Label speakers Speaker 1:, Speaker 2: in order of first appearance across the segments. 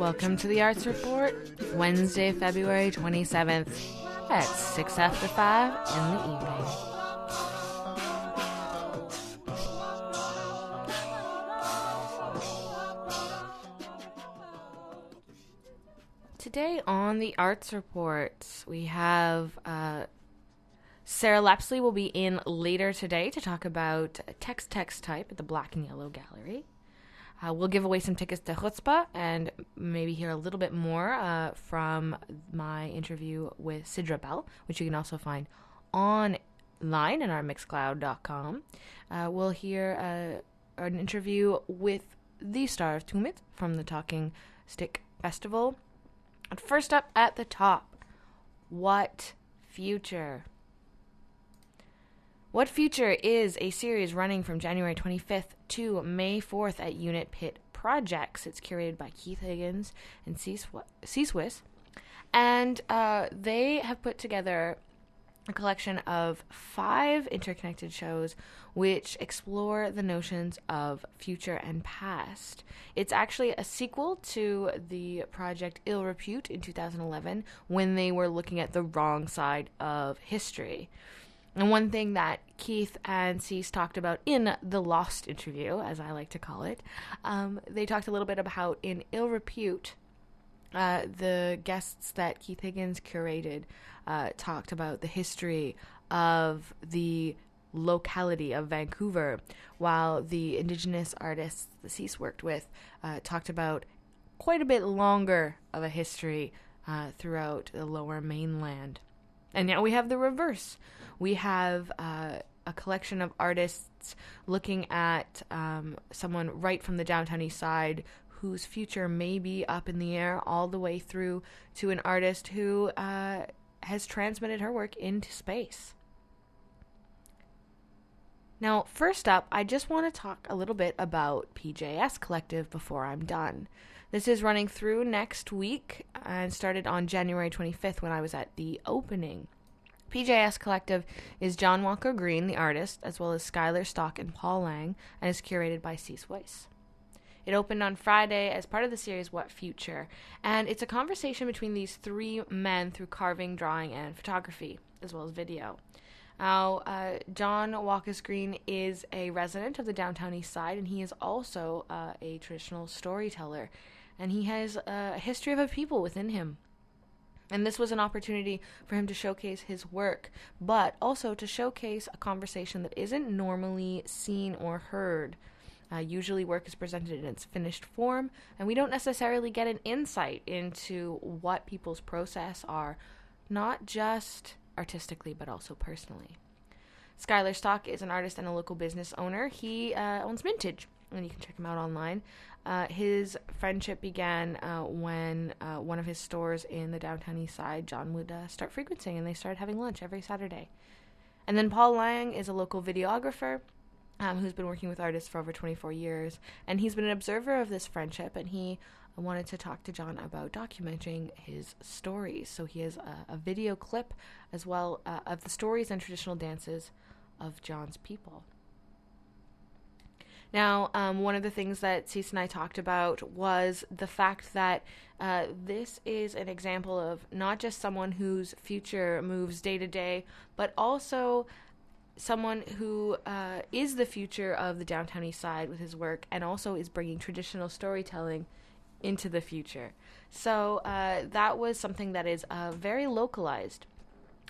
Speaker 1: Welcome to the Arts Report, Wednesday, February 27th at 6 after 5 in the evening. Today on the Arts Report, we have uh, Sarah Lapsley will be in later today to talk about text text type at the Black and Yellow Gallery. Uh, we'll give away some tickets to Chutzpah and maybe hear a little bit more uh, from my interview with Sidra Bell, which you can also find online at our mixcloud.com. Uh, we'll hear uh, an interview with the star of Tumit from the Talking Stick Festival. And first up at the top, what future? What Future is a series running from January 25th to May 4th at Unit Pitt Projects. It's curated by Keith Higgins and Cease Wyss. And uh, they have put together a collection of five interconnected shows which explore the notions of future and past. It's actually a sequel to the project Ill Repute in 2011 when they were looking at the wrong side of history. And one thing that Keith and Cease talked about in the Lost interview, as I like to call it, um, they talked a little bit about in Ill Repute. Uh, the guests that Keith Higgins curated uh, talked about the history of the locality of Vancouver, while the indigenous artists the Cease worked with uh, talked about quite a bit longer of a history uh, throughout the lower mainland. And now we have the reverse. We have uh, a collection of artists looking at um, someone right from the downtown east side whose future may be up in the air, all the way through to an artist who uh, has transmitted her work into space. Now, first up, I just want to talk a little bit about PJS Collective before I'm done. This is running through next week and started on January 25th when I was at the opening. PJS Collective is John Walker Green, the artist, as well as Skylar Stock and Paul Lang, and is curated by Cease Wyss. It opened on Friday as part of the series What Future, and it's a conversation between these three men through carving, drawing, and photography, as well as video. Now, uh, John Walker Green is a resident of the downtown east side, and he is also uh, a traditional storyteller. And he has a history of a people within him. And this was an opportunity for him to showcase his work, but also to showcase a conversation that isn't normally seen or heard. Uh, usually, work is presented in its finished form, and we don't necessarily get an insight into what people's process are, not just artistically, but also personally. Skylar Stock is an artist and a local business owner. He uh, owns Mintage, and you can check him out online. Uh, his friendship began uh, when uh, one of his stores in the downtown east side, John would uh, start frequenting, and they started having lunch every Saturday. And then Paul Lang is a local videographer um, who's been working with artists for over 24 years, and he's been an observer of this friendship, and he wanted to talk to John about documenting his stories. So he has a, a video clip as well uh, of the stories and traditional dances of John's people. Now, um, one of the things that Cease and I talked about was the fact that uh, this is an example of not just someone whose future moves day to day, but also someone who uh, is the future of the downtown east side with his work and also is bringing traditional storytelling into the future. So uh, that was something that is uh, very localized.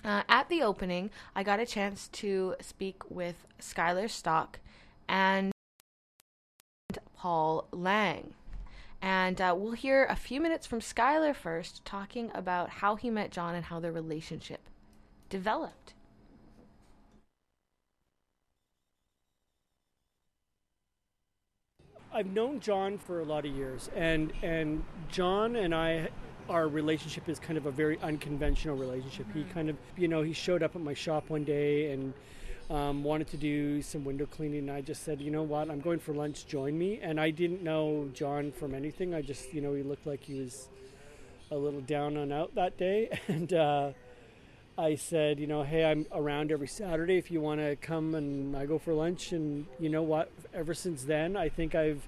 Speaker 1: Uh, at the opening, I got a chance to speak with Skylar Stock and Paul Lang. And uh, we'll hear a few minutes from Skylar first, talking about how he met John and how their relationship developed.
Speaker 2: I've known John for a lot of years, and and John and I, our relationship is kind of a very unconventional relationship. He kind of, you know, he showed up at my shop one day and um, wanted to do some window cleaning. And I just said, you know what, I'm going for lunch. Join me. And I didn't know John from anything. I just, you know, he looked like he was a little down and out that day, and. Uh, I said, you know, hey, I'm around every Saturday if you want to come and I go for lunch. And you know what? Ever since then, I think I've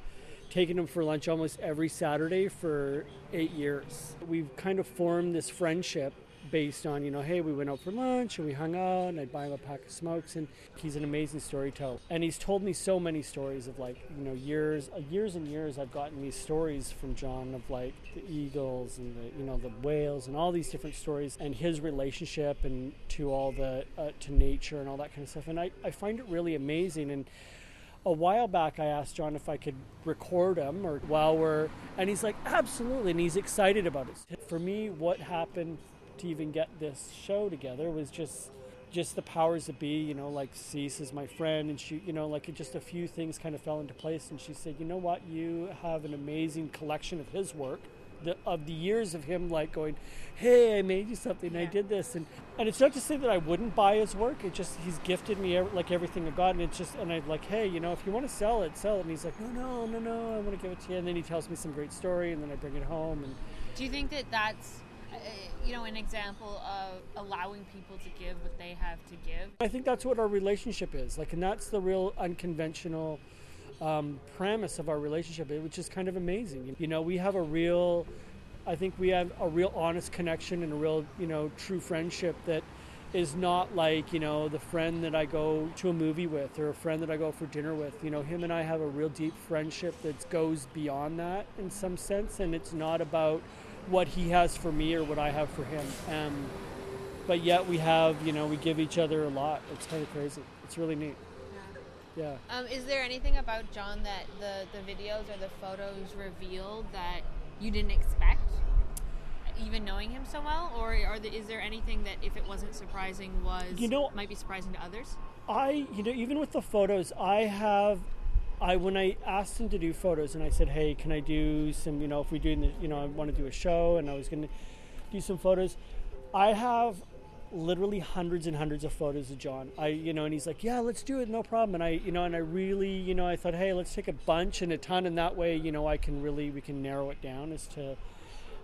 Speaker 2: taken him for lunch almost every Saturday for eight years. We've kind of formed this friendship based on, you know, hey, we went out for lunch and we hung out and I'd buy him a pack of smokes and he's an amazing storyteller. And he's told me so many stories of like, you know, years, uh, years and years I've gotten these stories from John of like the eagles and the, you know, the whales and all these different stories and his relationship and to all the, uh, to nature and all that kind of stuff. And I, I find it really amazing. And a while back I asked John if I could record him or while we're and he's like absolutely and he's excited about it. For me what happened to even get this show together was just just the powers that be, you know, like Cease is my friend, and she, you know, like just a few things kind of fell into place. And she said, you know what, you have an amazing collection of his work, the, of the years of him like going, hey, I made you something, yeah. I did this, and and it's not to say that I wouldn't buy his work. It just he's gifted me like everything I've got, and it's just and I'm like, hey, you know, if you want to sell it, sell it. And he's like, no, no, no, no, I want to give it to you. And then he tells me some great story, and then I bring it home. And
Speaker 3: do you think that that's uh, you know, an example of allowing people to give what they have to give.
Speaker 2: I think that's what our relationship is like, and that's the real unconventional um, premise of our relationship, which is kind of amazing. You know, we have a real, I think we have a real honest connection and a real, you know, true friendship that is not like you know the friend that I go to a movie with or a friend that I go for dinner with. You know, him and I have a real deep friendship that goes beyond that in some sense, and it's not about what he has for me or what I have for him. Um, but yet we have, you know, we give each other a lot. It's kind of crazy. It's really neat. Yeah.
Speaker 3: yeah. Um, is there anything about John that the, the videos or the photos revealed that you didn't expect, even knowing him so well, or, or the, is there anything that, if it wasn't surprising, was you know might be surprising to others?
Speaker 2: I, you know, even with the photos, I have I when I asked him to do photos and I said, "Hey, can I do some? You know, if we do, the, you know, I want to do a show and I was going to do some photos." I have literally hundreds and hundreds of photos of John. I, you know, and he's like, "Yeah, let's do it, no problem." And I, you know, and I really, you know, I thought, "Hey, let's take a bunch and a ton, and that way, you know, I can really we can narrow it down as to."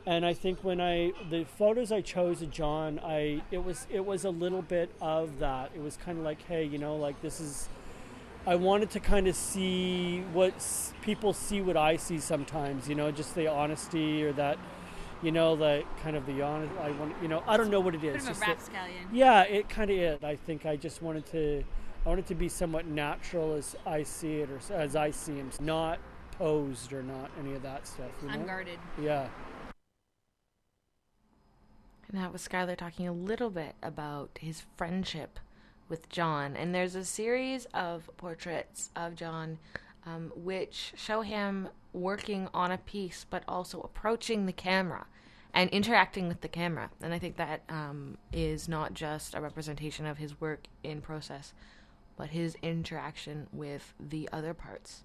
Speaker 2: And I think when I the photos I chose of John, I it was it was a little bit of that. It was kind of like, "Hey, you know, like this is." I wanted to kind of see what people see what I see sometimes, you know, just the honesty or that, you know, the kind of the honest. I want, you know, I don't know what it is.
Speaker 3: Sort a rapscallion.
Speaker 2: Yeah, it kind of is. I think I just wanted to, I wanted to be somewhat natural as I see it or as I see him, not posed or not any of that stuff. You know?
Speaker 3: Unguarded.
Speaker 2: Yeah.
Speaker 1: And that was Skylar talking a little bit about his friendship with John. And there's a series of portraits of John um, which show him working on a piece, but also approaching the camera and interacting with the camera. And I think that um, is not just a representation of his work in process, but his interaction with the other parts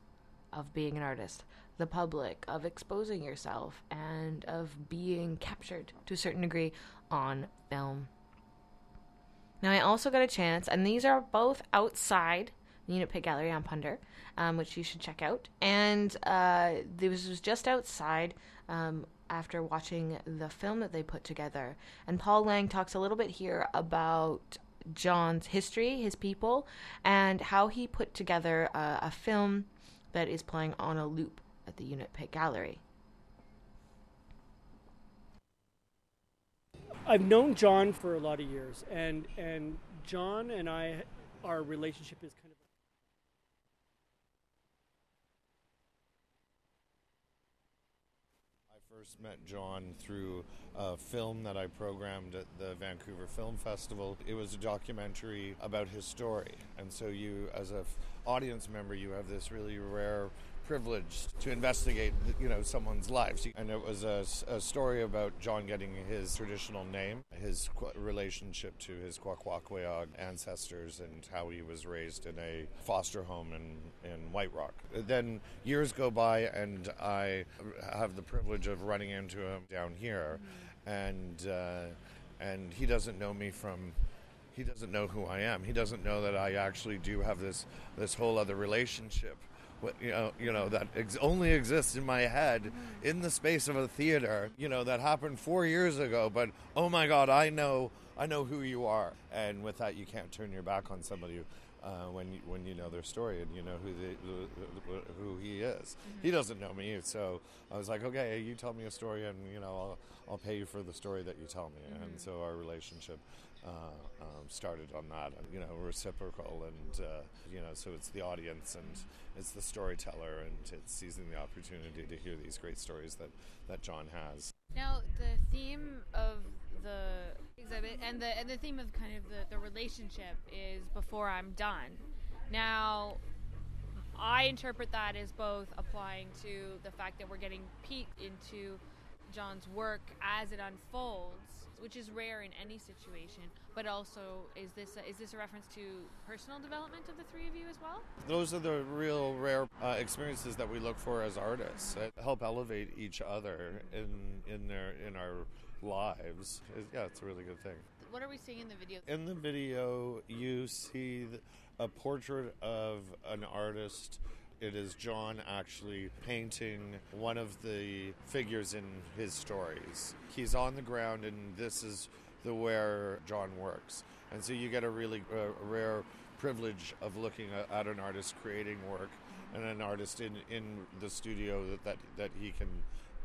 Speaker 1: of being an artist, the public, of exposing yourself, and of being captured to a certain degree on film. Now, I also got a chance, and these are both outside the Unit Pitt Gallery on Pender, um, which you should check out. And uh, this was just outside um, after watching the film that they put together. And Paul Lang talks a little bit here about John's history, his people, and how he put together uh, a film that is playing on a loop at the Unit Pitt Gallery.
Speaker 2: I've known John for a lot of years, and and John and I, our relationship is kind of.
Speaker 4: I first met John through a film that I programmed at the Vancouver Film Festival. It was a documentary about his story, and so you, as a audience member, you have this really rare privileged to investigate, you know, someone's lives. And it was a, a story about John getting his traditional name, his relationship to his Kwakwaka'wakw ancestors, and how he was raised in a foster home in, in White Rock. Then years go by, and I have the privilege of running into him down here, mm-hmm. and uh, and he doesn't know me from he doesn't know who I am. He doesn't know that I actually do have this this whole other relationship you know, you know that ex- only exists in my head in the space of a theater. You know that happened four years ago, but oh my God, I know, I know who you are, and with that, you can't turn your back on somebody. Uh, when you, when you know their story and you know who they, who he is, mm-hmm. he doesn't know me, so I was like, okay, you tell me a story, and you know I'll I'll pay you for the story that you tell me, mm-hmm. and so our relationship uh, um, started on that, you know, reciprocal, and uh, you know, so it's the audience and it's the storyteller, and it's seizing the opportunity to hear these great stories that that John has.
Speaker 3: Now, the theme of the exhibit and the and the theme of kind of the, the relationship is before I'm done. Now, I interpret that as both applying to the fact that we're getting peeked into John's work as it unfolds which is rare in any situation. But also, is this a, is this a reference to personal development of the three of you as well?
Speaker 4: Those are the real rare uh, experiences that we look for as artists that help elevate each other in in their in our lives. Yeah, it's a really good thing.
Speaker 3: What are we seeing in the video?
Speaker 4: In the video, you see a portrait of an artist it is John actually painting one of the figures in his stories. He's on the ground, and this is the where John works. And so you get a really uh, rare privilege of looking at, an artist creating work and an artist in, in the studio that, that, that he can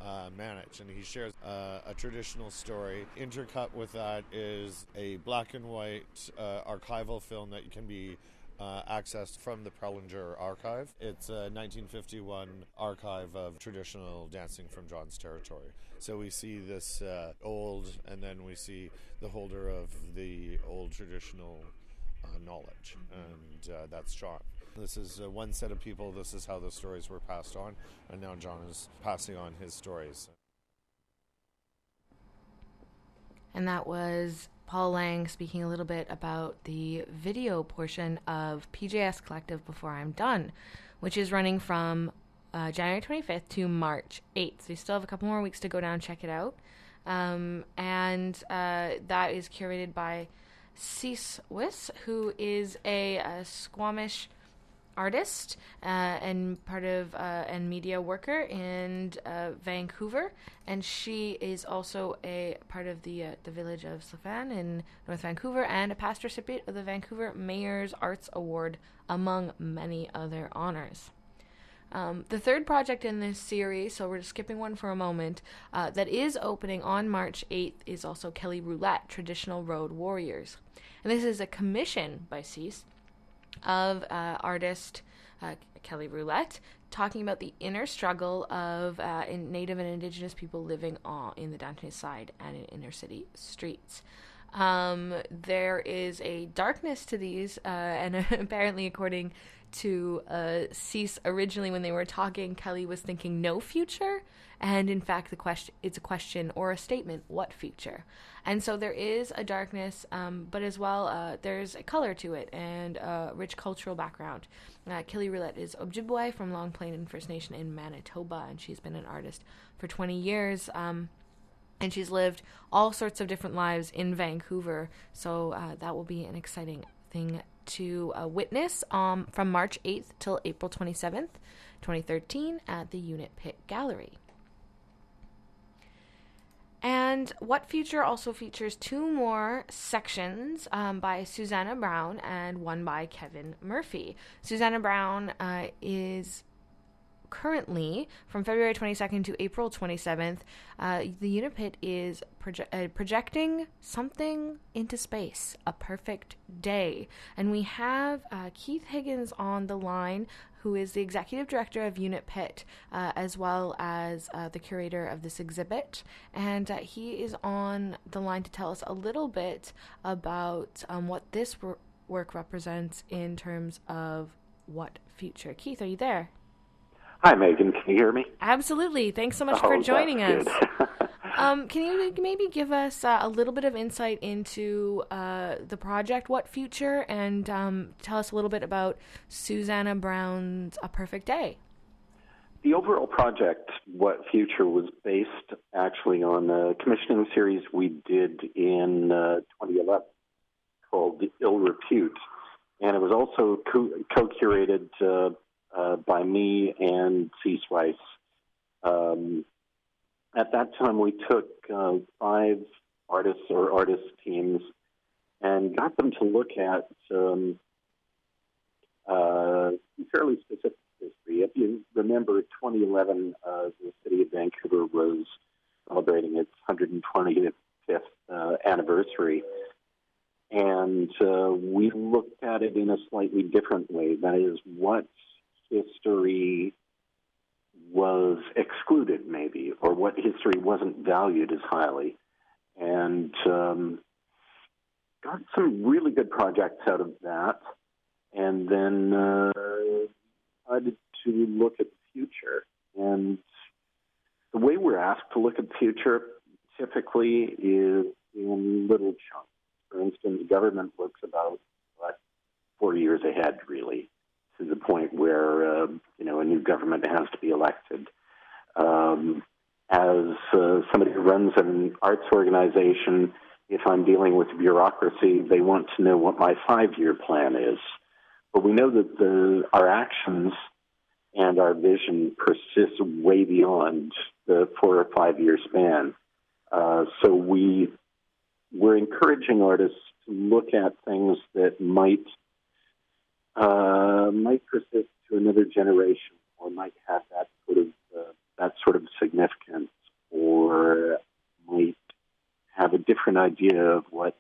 Speaker 4: uh, manage. And he shares uh, a traditional story. Intercut with that is a black and white uh, archival film that can be uh, accessed from the Prelinger archive. It's a 1951 archive of traditional dancing from John's territory. So we see this uh, old, and then we see the holder of the old traditional uh, knowledge, and uh, that's John. This is uh, one set of people, this is how the stories were passed on, and now John is passing on his stories.
Speaker 1: And that was Paul Lang speaking a little bit about the video portion of PJS Collective Before I'm Done, which is running from uh, January 25th to March 8th. So you still have a couple more weeks to go down and check it out. Um, and uh, that is curated by Cease Wyss, who is a, a Squamish artist uh, and part of uh, and media worker in uh, Vancouver, and she is also a part of the uh, the village of Slefan in North Vancouver and a past recipient of the Vancouver Mayor's Arts Award, among many other honors. Um, the third project in this series, so we're skipping one for a moment, uh, that is opening on March 8th is also Kelly Roulette, Traditional Road Warriors. And this is a commission by Cease of uh, artist uh, Kelly Roulette talking about the inner struggle of uh, in Native and Indigenous people living on, in the downtown side and in inner city streets. Um, there is a darkness to these, uh, and apparently, according to uh, Cease, originally when they were talking, Kelly was thinking no future, and in fact, the question it's a question or a statement: what future? And so there is a darkness, um, but as well uh, there's a color to it and a rich cultural background. Uh, Kelly Roulette is Ojibwe from Long Plain First Nation in Manitoba, and she's been an artist for 20 years. Um, and she's lived all sorts of different lives in Vancouver, so uh, that will be an exciting thing to uh, witness um, from March 8th till April 27th, 2013, at the Unit Pitt Gallery. And What Future also features two more sections um, by Susanna Brown and one by Kevin Murphy. Susanna Brown uh, is currently from February 22nd to April 27th, uh, the Unit Pitt is proje- uh, projecting something into space, a perfect day. And we have uh, Keith Higgins on the line, who is the executive director of Unit Pitt, uh, as well as uh, the curator of this exhibit. And uh, he is on the line to tell us a little bit about um, what this wor- work represents in terms of what future. Keith, are you there?
Speaker 5: Hi, Megan. Can you hear me?
Speaker 1: Absolutely. Thanks so much oh, for joining us. um, can you maybe give us uh, a little bit of insight into uh, the project, What Future, and um, tell us a little bit about Susanna Brown's A Perfect Day?
Speaker 5: The overall project, What Future, was based actually on a commissioning series we did in uh, 2011 called Ill Repute. And it was also co curated uh, uh, by me and Cease Wyss. Um, at that time, we took uh, five artists or artist teams and got them to look at um, uh, fairly specific history. If you remember, 2011, uh, the city of Vancouver was celebrating its 125th uh, anniversary. And uh, we looked at it in a slightly different way. That is, what history was excluded, maybe, or what history wasn't valued as highly. And um, got some really good projects out of that. And then uh, decided to look at the future. And the way we're asked to look at the future typically is in little chunks. For instance, government looks about what four years ahead, really, to the point where uh, new government has to be elected. Um, as uh, somebody who runs an arts organization, if I'm dealing with bureaucracy, they want to know what my five-year plan is. But we know that the, our actions and our vision persists way beyond the four or five year span. Uh, so we we're encouraging artists to look at things that might uh, might persist to another generation, might have that sort of uh, that sort of significance, or might have a different idea of what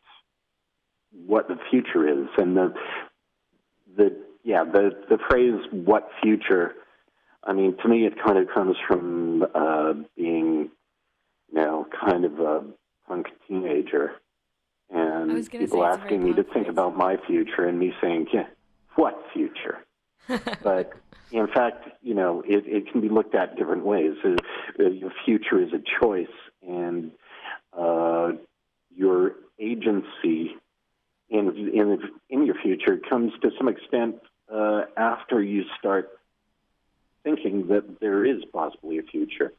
Speaker 5: what the future is. And the the yeah the the phrase "what future." I mean, to me, it kind of comes from uh, being, you know, kind of a punk teenager, and people asking me to think about my future, and me saying, "Yeah, what future?" but in fact, you know, it, it can be looked at different ways. Your future is a choice, and uh, your agency in in in your future comes to some extent uh, after you start thinking that there is possibly a future.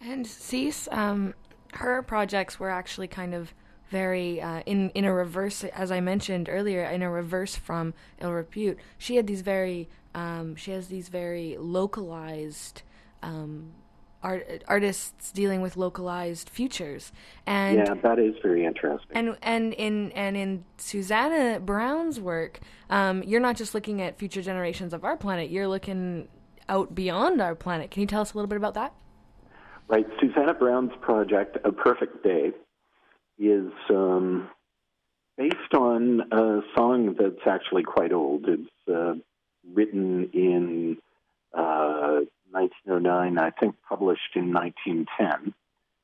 Speaker 1: And Cease, um, her projects were actually kind of very uh, in in a reverse, as I mentioned earlier, in a reverse from Ill Repute. She had these very um, she has these very localized um, art, artists dealing with localized futures. And
Speaker 5: yeah, that is very interesting.
Speaker 1: And and in and in Susanna Brown's work, um, you're not just looking at future generations of our planet. You're looking out beyond our planet. Can you tell us a little bit about that?
Speaker 5: Right, Susanna Brown's project, A Perfect Day, is um, based on a song that's actually quite old. It's uh, written in uh, 1909, I think published in 1910.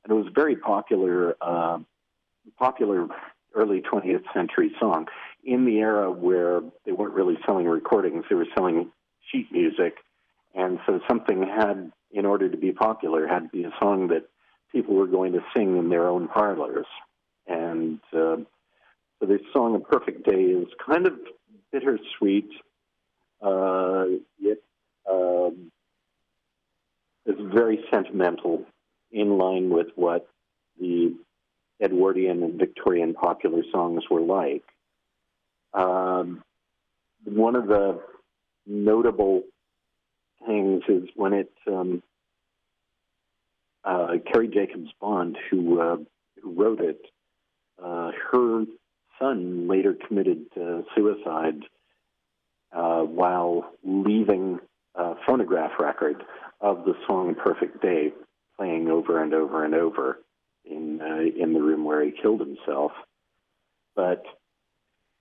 Speaker 5: And it was a very popular, uh, popular early 20th century song in the era where they weren't really selling recordings, they were selling sheet music. And so something had, in order to be popular, had to be a song that people were going to sing in their own parlors. And uh, so this song, A Perfect Day, is kind of bittersweet, uh, yet um, is very sentimental, in line with what the Edwardian and Victorian popular songs were like. Um, one of the notable things is when it um, uh, Carrie Jacobs Bond, who, uh, who wrote it, uh, her son later committed uh, suicide uh, while leaving a phonograph record of the song "Perfect Day" playing over and over and over in uh, in the room where he killed himself. But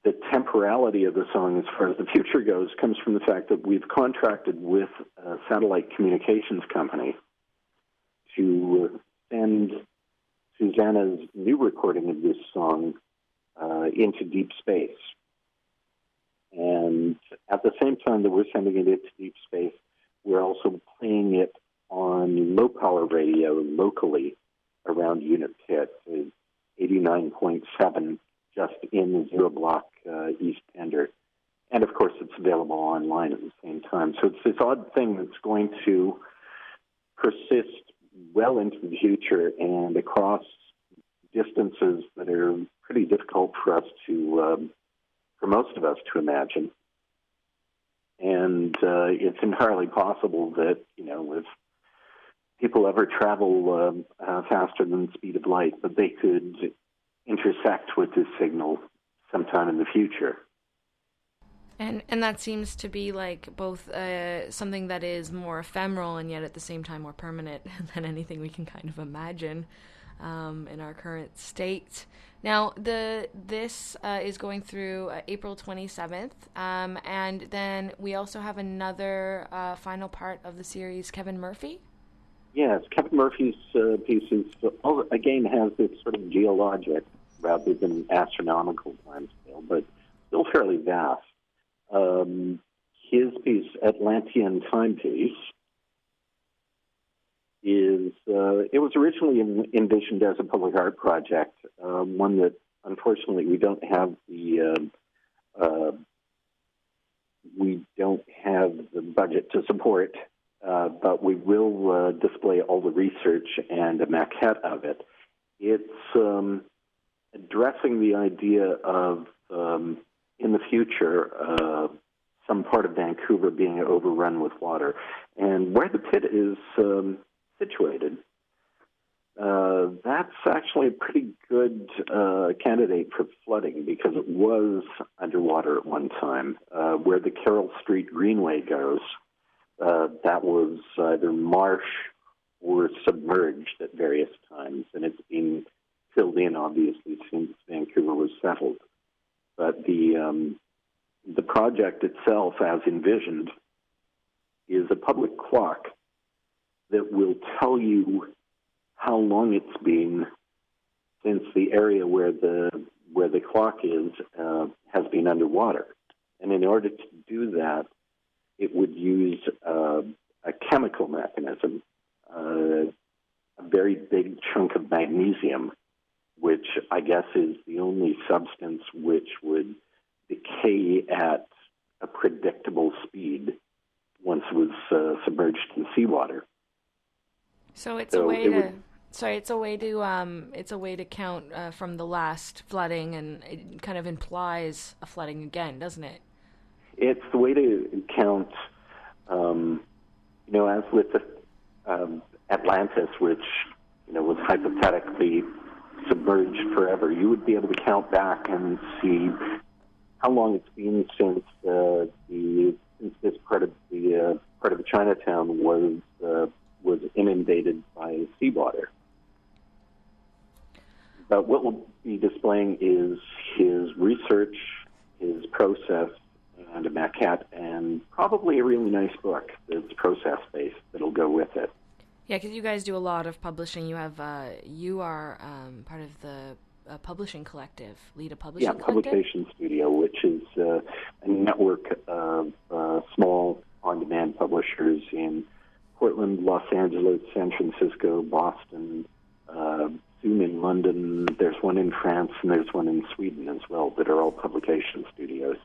Speaker 5: the temporality of the song, as far as the future goes, comes from the fact that we've contracted with a satellite communications company to send Susanna's new recording of this song uh, into deep space. And at the same time that we're sending it into deep space, we're also playing it on low power radio locally around Unit Pitt, 89.7 just in the zero block uh, East Pender. And of course, it's available online at the same time. So it's this odd thing that's going to persist well into the future and across distances that are pretty difficult for us to, um, for most of us to imagine. and uh, it's entirely possible that you know if people ever travel um, uh, faster than the speed of light, that they could intersect with this signal sometime in the future.
Speaker 1: And and that seems to be like both uh, something that is more ephemeral and yet at the same time more permanent than anything we can kind of imagine um, in our current state. Now the this uh, is going through uh, April 27th, um, and then we also have another uh, final part of the series, Kevin Murphy.
Speaker 5: Yes, Kevin Murphy's uh, pieces again has this sort of geologic rather than astronomical timescale, but still fairly vast. Um, his piece, Atlantean Timepiece, is uh, it was originally envisioned as a public art project, uh, one that unfortunately we don't have the uh, uh we don't have the budget to support, uh, but we will uh, display all the research and a maquette of it. It's um, addressing the idea of um, in the future uh, some part of Vancouver being overrun with water, and where the pit is um, situated. Uh, that's actually a pretty good uh, candidate for flooding because it was underwater at one time. Uh, where the Carroll Street Greenway goes, uh, that was either marsh or submerged at various times, and it's been filled in, obviously, since Vancouver was settled. But the um, the project itself, as envisioned, is a public clock that will tell you how long it's been since the area where the where the clock is uh, has been underwater. And in order to do that, it would use uh, a chemical mechanism, uh, a very big chunk of magnesium which I guess is the only substance which would decay at a predictable speed once it was uh, submerged in seawater.
Speaker 1: So it's so a way it to. Would, sorry, it's a way to um, it's a way to count uh, from the last flooding, and it kind of implies a flooding again, doesn't it?
Speaker 5: It's the way to count. Um, you know, as with the, um, Atlantis, which you know was hypothetically submerged forever. You would be able to count back and see how long it's been since uh, the since this part of the uh, part of the Chinatown was uh, was inundated by seawater. But what we'll be displaying is his research, his process, and a maquette, and probably a really nice book that's process based that'll go with it.
Speaker 1: Yeah, because you guys do a lot of publishing. You have uh, you are um, part of the uh, publishing collective, lead a publishing
Speaker 5: yeah,
Speaker 1: collective?
Speaker 5: Publication Studio, which is uh, a network of uh, small on-demand publishers in Portland, Los Angeles, San Francisco, Boston, uh, soon in London. There's one in France and there's one in Sweden as well that are all publication studios.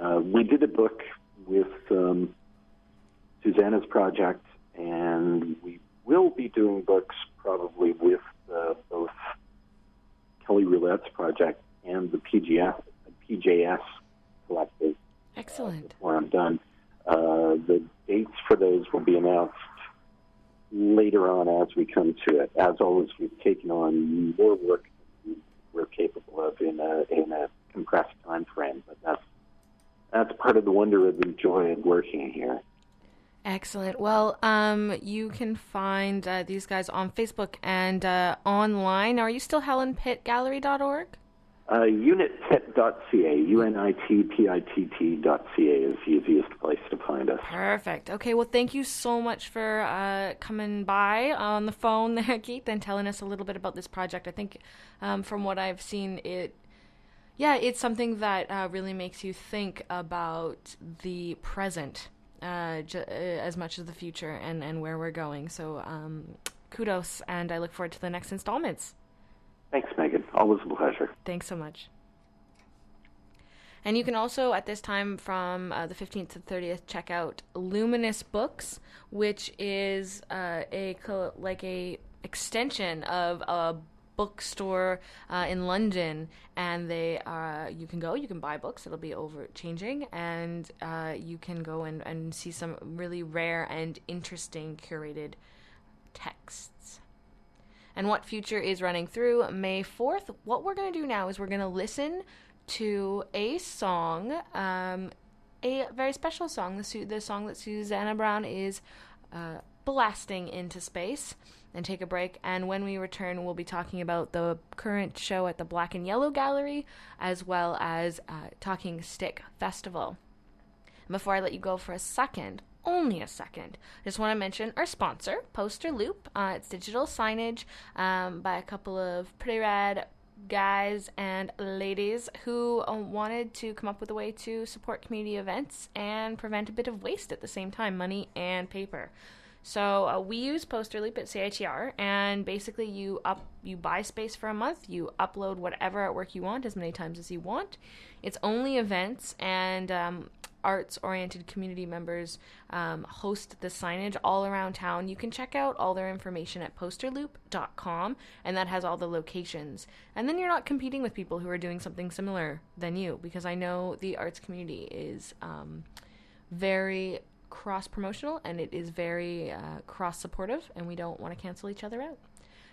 Speaker 5: Uh, we did a book with um, Susanna's project, and we will be doing books probably with uh, both Kelly Roulette's project and the PGF, PJS collective.
Speaker 1: Excellent.
Speaker 5: Before I'm done, uh, the dates for those will be announced later on as we come to it. As always, we've taken on more work than we're capable of in a, in a compressed time frame, but that's that's part of the wonder of the joy of working here.
Speaker 1: Excellent. Well, um, you can find uh, these guys on Facebook and uh, online. Are you still helenpittgallery.org?
Speaker 5: Uh, unitpitt.ca, U-N-I-T-P-I-T-T.ca is the easiest place to find us.
Speaker 1: Perfect. Okay, well, thank you so much for uh, coming by on the phone there, Keith, and telling us a little bit about this project. I think um, from what I've seen, it yeah, it's something that uh, really makes you think about the present uh, j- uh, as much as the future and, and where we're going. So um, kudos, and I look forward to the next installments.
Speaker 5: Thanks, Megan. Always a pleasure.
Speaker 1: Thanks so much. And you can also, at this time from uh, the 15th to 30th, check out Luminous Books, which is uh, a like a extension of a bookstore uh, in London, and they uh, you can go, you can buy books. It'll be over changing, and uh, you can go and, and see some really rare and interesting curated texts. And what future is running through May 4th? What we're going to do now is we're going to listen to a song, um, a very special song, the, the song that Susanna Brown is uh, blasting into space and take a break. And when we return, we'll be talking about the current show at the Black and Yellow Gallery as well as uh, Talking Stick Festival. before I let you go for a second, only a second, just want to mention our sponsor, Poster Loop. Uh, it's digital signage um, by a couple of pretty rad guys and ladies who uh, wanted to come up with a way to support community events and prevent a bit of waste at the same time money and paper. So uh, we use Poster Loop at CITR, and basically you up you buy space for a month, you upload whatever artwork you want as many times as you want. It's only events and um, arts oriented community members um, host the signage all around town. You can check out all their information at posterloop.com, and that has all the locations. And then you're not competing with people who are doing something similar than you, because I know the arts community is um, very cross promotional and it is very uh, cross supportive, and we don't want to cancel each other out.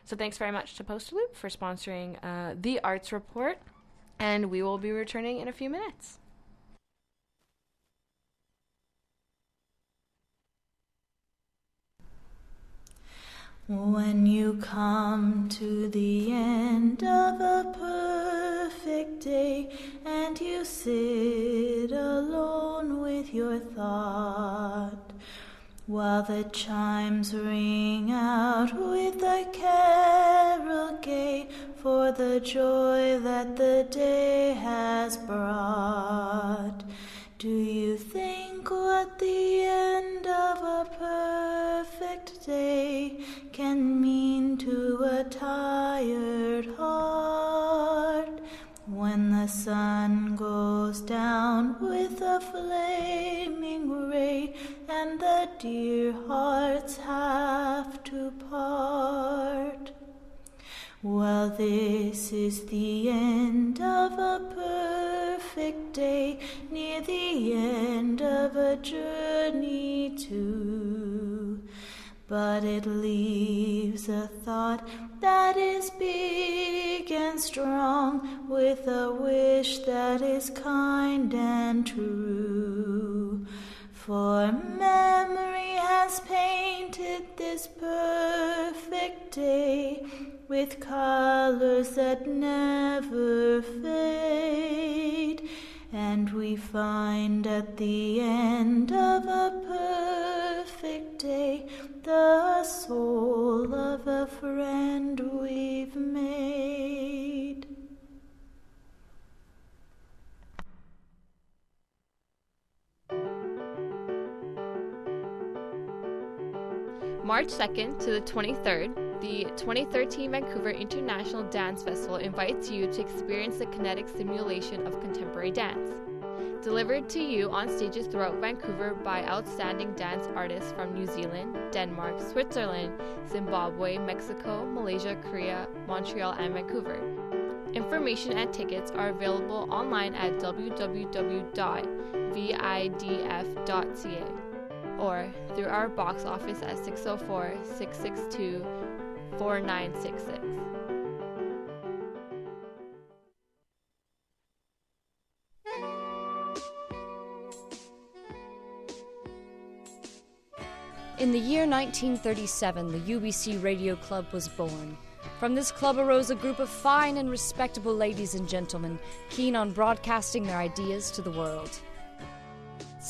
Speaker 1: So thanks very much to Posterloop for sponsoring uh, the Arts Report, and we will be returning in a few minutes.
Speaker 6: When you come to the end of a perfect day and you sit alone with your thought, while the chimes ring out with a carol gay for the joy that the day has brought. Do you think what the end of a perfect day can mean to a tired heart? When the sun goes down with a flaming ray and the dear hearts have to part. Well, this is the end of a perfect day, near the end of a journey too. But it leaves a thought that is big and strong, with a wish that is kind and true. For memory has painted this perfect day with colors that never fade. And we find at the end of a perfect day the soul of a friend we've made.
Speaker 7: March 2nd to the 23rd, the 2013 Vancouver International Dance Festival invites you to experience the kinetic simulation of contemporary dance. Delivered to you on stages throughout Vancouver by outstanding dance artists from New Zealand, Denmark, Switzerland, Zimbabwe, Mexico, Malaysia, Korea, Montreal, and Vancouver. Information and tickets are available online at www.vidf.ca or through our box office at 604 662 4966.
Speaker 8: In the year 1937, the UBC Radio Club was born. From this club arose a group of fine and respectable ladies and gentlemen keen on broadcasting their ideas to the world.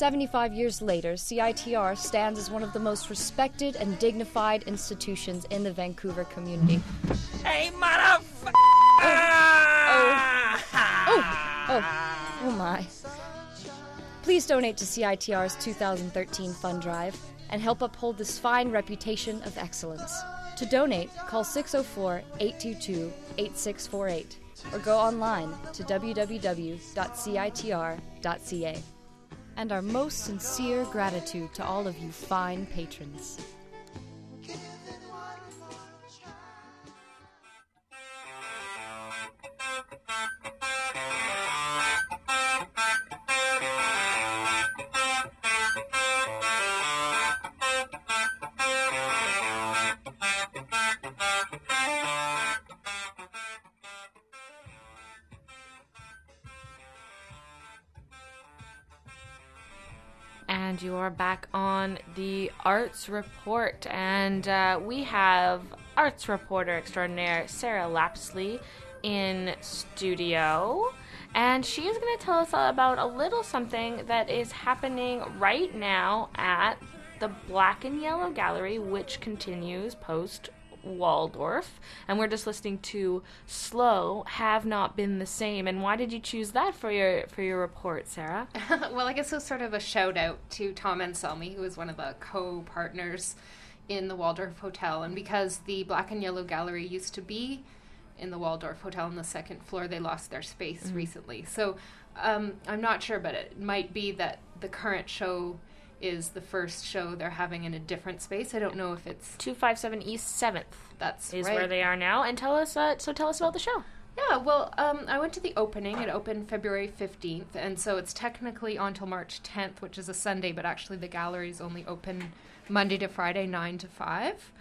Speaker 8: 75 years later, CITR stands as one of the most respected and dignified institutions in the Vancouver community.
Speaker 9: Hey, oh. motherfucker!
Speaker 8: Oh. Oh, oh, oh my. Please donate to CITR's 2013 fund drive and help uphold this fine reputation of excellence. To donate, call 604 822 8648 or go online to www.citr.ca. And our most sincere gratitude to all of you fine patrons.
Speaker 1: You are back on the Arts Report. And uh, we have arts reporter extraordinaire Sarah Lapsley in studio. And she is going to tell us about a little something that is happening right now at the Black and Yellow Gallery, which continues post Waldorf, and we're just listening to "Slow Have Not Been the Same." And why did you choose that for your for your report, Sarah?
Speaker 10: well, I guess it was sort of a shout out to Tom Anselmi, who was one of the co-partners in the Waldorf Hotel, and because the Black and Yellow Gallery used to be in the Waldorf Hotel on the second floor, they lost their space mm-hmm. recently. So um, I'm not sure, but it might be that the current show is the first show they're having in a different space. I don't know if it's
Speaker 1: 257 East 7th.
Speaker 10: That's
Speaker 1: is
Speaker 10: right.
Speaker 1: where they are now. And tell us uh, so tell us about the show.
Speaker 10: Yeah, well, um, I went to the opening. It opened February 15th, and so it's technically on till March 10th, which is a Sunday, but actually the gallery is only open Monday to Friday, 9 to 5,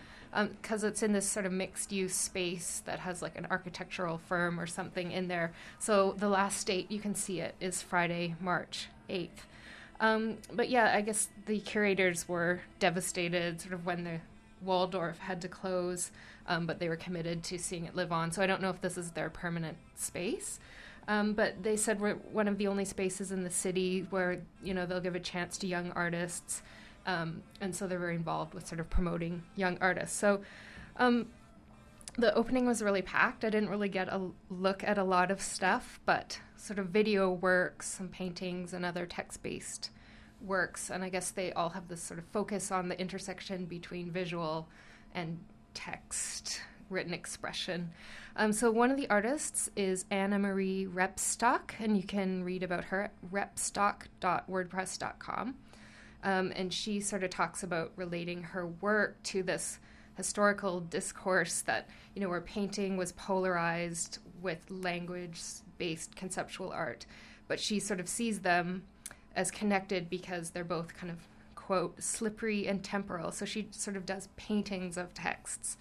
Speaker 10: because um, it's in this sort of mixed use space that has like an architectural firm or something in there. So the last date you can see it is Friday, March 8th. Um, but yeah, I guess the curators were devastated sort of when the Waldorf had to close, um, but they were committed to seeing it live on. So I don't know if this is their permanent space. Um, but they said we're one of the only spaces in the city where you know they'll give a chance to young artists, um, and so they're very involved with sort of promoting young artists. So um, the opening was really packed. I didn't really get a look at a lot of stuff, but sort of video works, some paintings, and other text based works. And I guess they all have this sort of focus on the intersection between visual and text, written expression. Um, so one of the artists is Anna Marie Repstock, and you can read about her at repstock.wordpress.com. Um, and she sort of talks about relating her work to this historical discourse that you know where painting was polarized with language based conceptual art but she sort of sees them as connected because they're both kind of quote slippery and temporal so she sort of does paintings of texts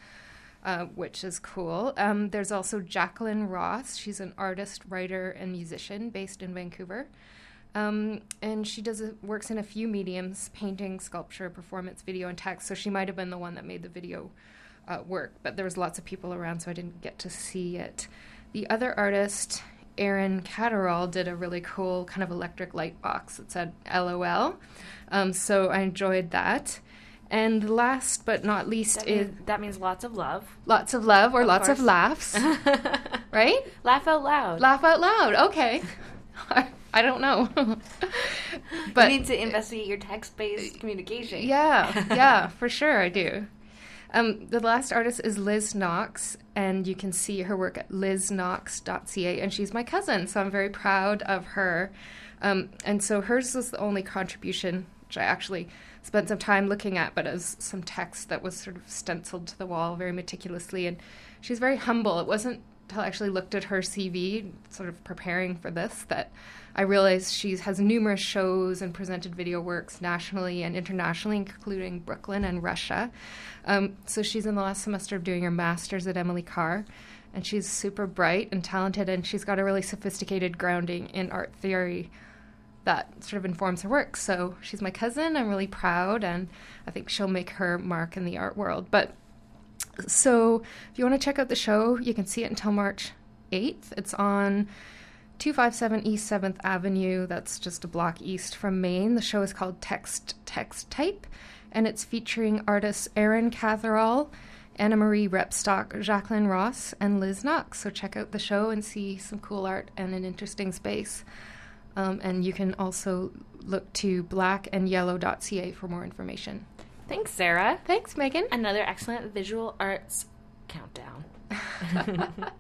Speaker 10: uh, which is cool. Um, there's also Jacqueline Ross. She's an artist, writer, and musician based in Vancouver. Um, and she does a, works in a few mediums: painting, sculpture, performance, video, and text. So she might have been the one that made the video uh, work. But there was lots of people around, so I didn't get to see it. The other artist, Erin Catterall, did a really cool kind of electric light box that said "LOL." Um, so I enjoyed that. And last but not least
Speaker 1: that
Speaker 10: is
Speaker 1: means, that means lots of love.
Speaker 10: Lots of love or
Speaker 1: of
Speaker 10: lots
Speaker 1: course.
Speaker 10: of laughs. right?
Speaker 1: Laugh out loud.
Speaker 10: Laugh out loud. Okay. I don't know.
Speaker 1: but you need to investigate your text-based communication.
Speaker 10: Yeah, yeah, for sure I do. Um, the last artist is Liz Knox, and you can see her work at lizknox.ca, and she's my cousin, so I'm very proud of her. Um, and so hers was the only contribution, which I actually spent some time looking at, but as some text that was sort of stenciled to the wall very meticulously. And she's very humble. It wasn't actually looked at her CV, sort of preparing for this, that I realized she has numerous shows and presented video works nationally and internationally, including Brooklyn and Russia. Um, so she's in the last semester of doing her master's at Emily Carr. And she's super bright and talented, and she's got a really sophisticated grounding in art theory that sort of informs her work. So she's my cousin. I'm really proud, and I think she'll make her mark in the art world. But so if you want to check out the show, you can see it until March 8th. It's on 257 East 7th Avenue. That's just a block east from Main. The show is called Text Text Type, and it's featuring artists Erin Catherall, Anna Marie Repstock, Jacqueline Ross, and Liz Knox. So check out the show and see some cool art and an interesting space. Um, and you can also look to blackandyellow.ca for more information.
Speaker 1: Thanks, Sarah.
Speaker 10: Thanks, Megan.
Speaker 1: Another excellent visual arts countdown.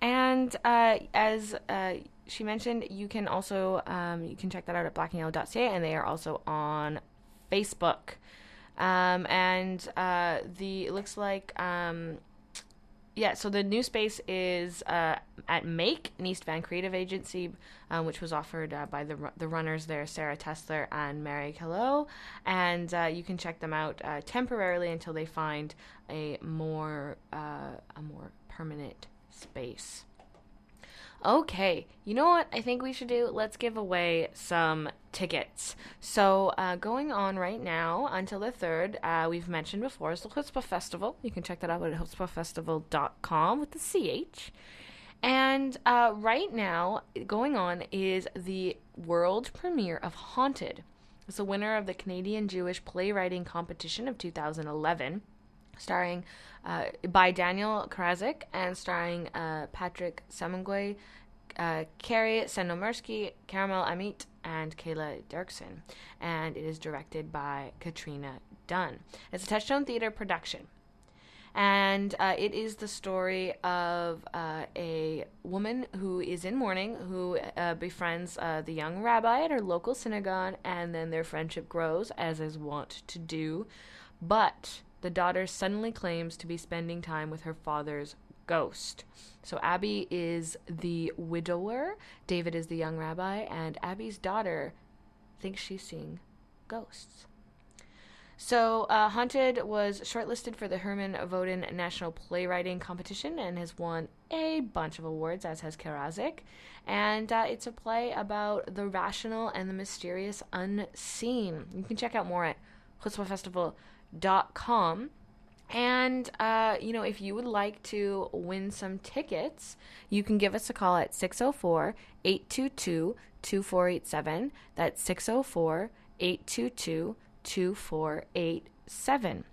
Speaker 1: and uh, as uh, she mentioned, you can also um, you can check that out at blackandyellow.ca, and they are also on Facebook. Um, and uh, the it looks like um, yeah, so the new space is uh, at Make, an East Van creative agency, um, which was offered uh, by the the runners there, Sarah Tesler and Mary Hello, and uh, you can check them out uh, temporarily until they find a more uh, a more permanent space. Okay, you know what I think we should do? Let's give away some tickets. So, uh, going on right now until the 3rd, uh, we've mentioned before, is the Chutzpah Festival. You can check that out at chutzpahfestival.com with the CH. And uh, right now, going on is the world premiere of Haunted. It's the winner of the Canadian Jewish Playwriting Competition of 2011, starring uh, by Daniel Karasik and starring uh, Patrick Semengwe, uh, Kerry Sandomirsky, Carmel Amit, and Kayla Deorksen. And it is directed by Katrina Dunn. It's a Touchstone Theater production and uh, it is the story of uh, a woman who is in mourning who uh, befriends uh, the young rabbi at her local synagogue, and then their friendship grows, as is wont to do. But the daughter suddenly claims to be spending time with her father's ghost. So Abby is the widower, David is the young rabbi, and Abby's daughter thinks she's seeing ghosts. So, uh, Haunted was shortlisted for the Herman Voaden National Playwriting Competition and has won a bunch of awards, as has Karasik. And uh, it's a play about the rational and the mysterious unseen. You can check out more at chutzpahfestival.com. And, uh, you know, if you would like to win some tickets, you can give us a call at 604 822 2487. That's 604 822 2487.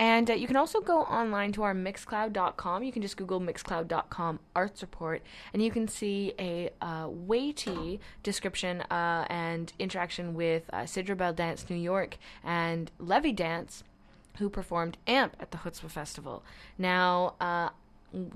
Speaker 1: And uh, you can also go online to our mixcloud.com. You can just Google mixcloud.com arts report, and you can see a uh, weighty description uh, and interaction with uh, Sidra Bell Dance New York and Levy Dance, who performed AMP at the Chutzpah Festival. Now, uh,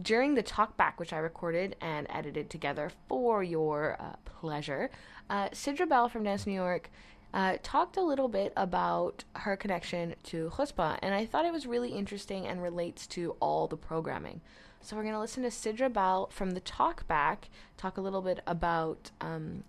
Speaker 1: during the talkback, which I recorded and edited together for your uh, pleasure, uh, Sidra Bell from Dance New York uh, talked a little bit about her connection to chutzpah, and I thought it was really interesting and relates to all the programming. So we're going to listen to Sidra Bell from the talk back, talk a little bit about um,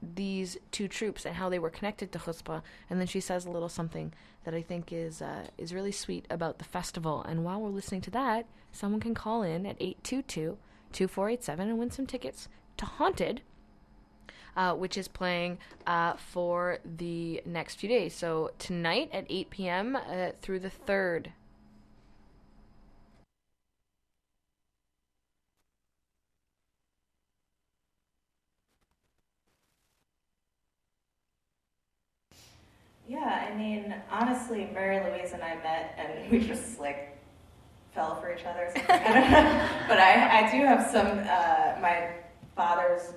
Speaker 1: these two troupes and how they were connected to chutzpah, and then she says a little something that I think is uh, is really sweet about the festival. And while we're listening to that, someone can call in at 822 2487 and win some tickets to Haunted uh, which is playing uh, for the next few days. So tonight at 8 p.m. Uh, through the 3rd.
Speaker 11: Yeah, I mean, honestly, Mary Louise and I met and we just like fell for each other. but I, I do have some, uh, my father's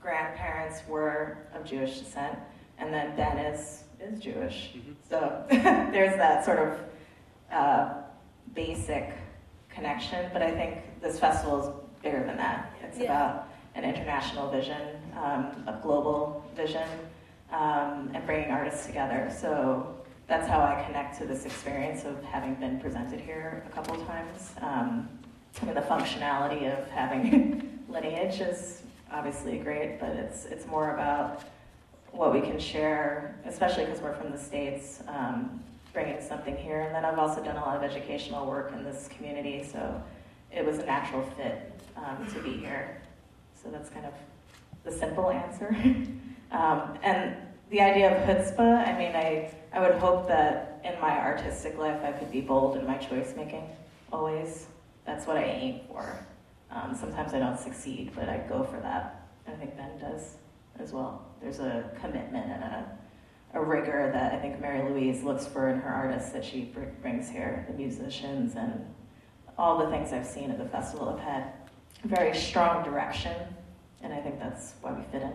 Speaker 11: grandparents were of Jewish descent, and then Ben is is Jewish. Mm-hmm. So there's that sort of uh, basic connection. But I think this festival is bigger than that. It's yeah. about an international vision, um, a global vision, um, and bringing artists together. So that's how I connect to this experience of having been presented here a couple times. Um, I mean, the functionality of having lineage is obviously great, but it's it's more about what we can share, especially because we're from the states, um, bringing something here. And then I've also done a lot of educational work in this community, so it was a natural fit um, to be here. So that's kind of the simple answer. um, and the idea of chutzpah, I mean, I, I would hope that in my artistic life I could be bold in my choice making, always. That's what I aim for. Um, sometimes I don't succeed, but I go for that. I think Ben does as well. There's a commitment and a, a rigor that I think Mary Louise looks for in her artists that she br- brings here. The musicians and all the things I've seen at the festival have had very strong direction, and I think that's why we fit in.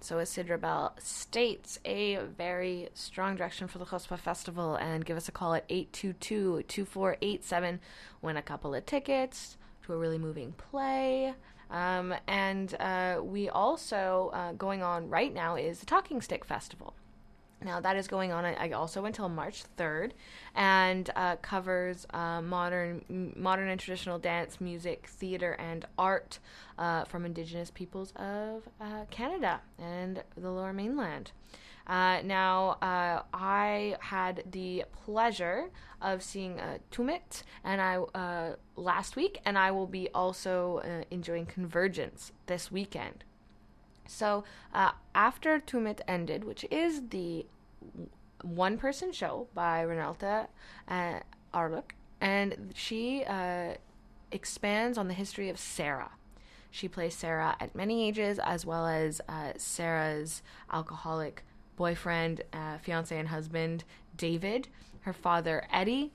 Speaker 1: So, as Sidra Bell states, a very strong direction for the Chutzpah Festival, and give us a call at 822 2487. Win a couple of tickets to a really moving play. Um, and uh, we also, uh, going on right now, is the Talking Stick Festival. Now that is going on I also until March 3rd, and uh, covers uh, modern, modern and traditional dance, music, theater, and art uh, from Indigenous peoples of uh, Canada and the Lower Mainland. Uh, now, uh, I had the pleasure of seeing Tumit and I last week, and I will be also enjoying Convergence this weekend. So uh, after Tumit ended, which is the one person show by Reneltta uh, Arluk, and she uh, expands on the history of Sarah. She plays Sarah at many ages, as well as uh, Sarah's alcoholic boyfriend, uh, fiance, and husband, David, her father, Eddie,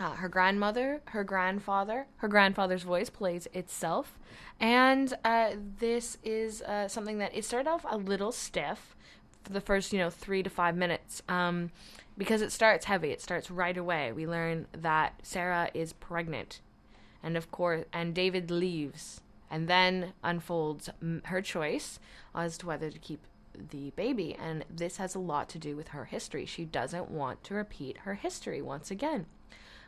Speaker 1: uh, her grandmother, her grandfather. Her grandfather's voice plays itself. And uh, this is uh, something that it started off a little stiff for the first, you know, three to five minutes um, because it starts heavy. It starts right away. We learn that Sarah is pregnant. And of course, and David leaves and then unfolds her choice as to whether to keep the baby. And this has a lot to do with her history. She doesn't want to repeat her history once again.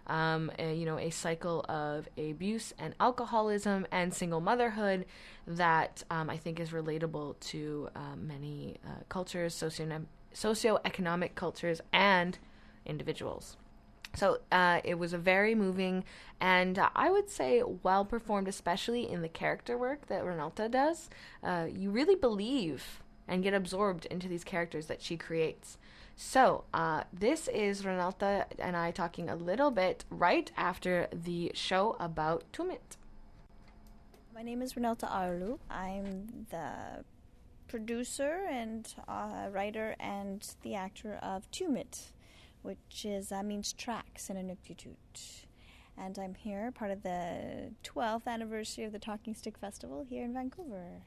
Speaker 1: Um, a, you know, a cycle of abuse and alcoholism and single motherhood that um, I think is relatable to uh, many uh, cultures, socio socioeconomic cultures, and individuals. So uh, it was a very moving and uh, I would say well performed, especially in the character work that Reneltta does. Uh, you really believe and get absorbed into these characters that she creates. So, uh, this is Reneltta and I talking a little bit right after the show about Tumit.
Speaker 12: My name is Reneltta Arlu. I'm the producer and uh, writer and the actor of Tumit, which is uh, means tracks in Inuktitut. And I'm here, part of the 12th anniversary of the Talking Stick Festival here in Vancouver.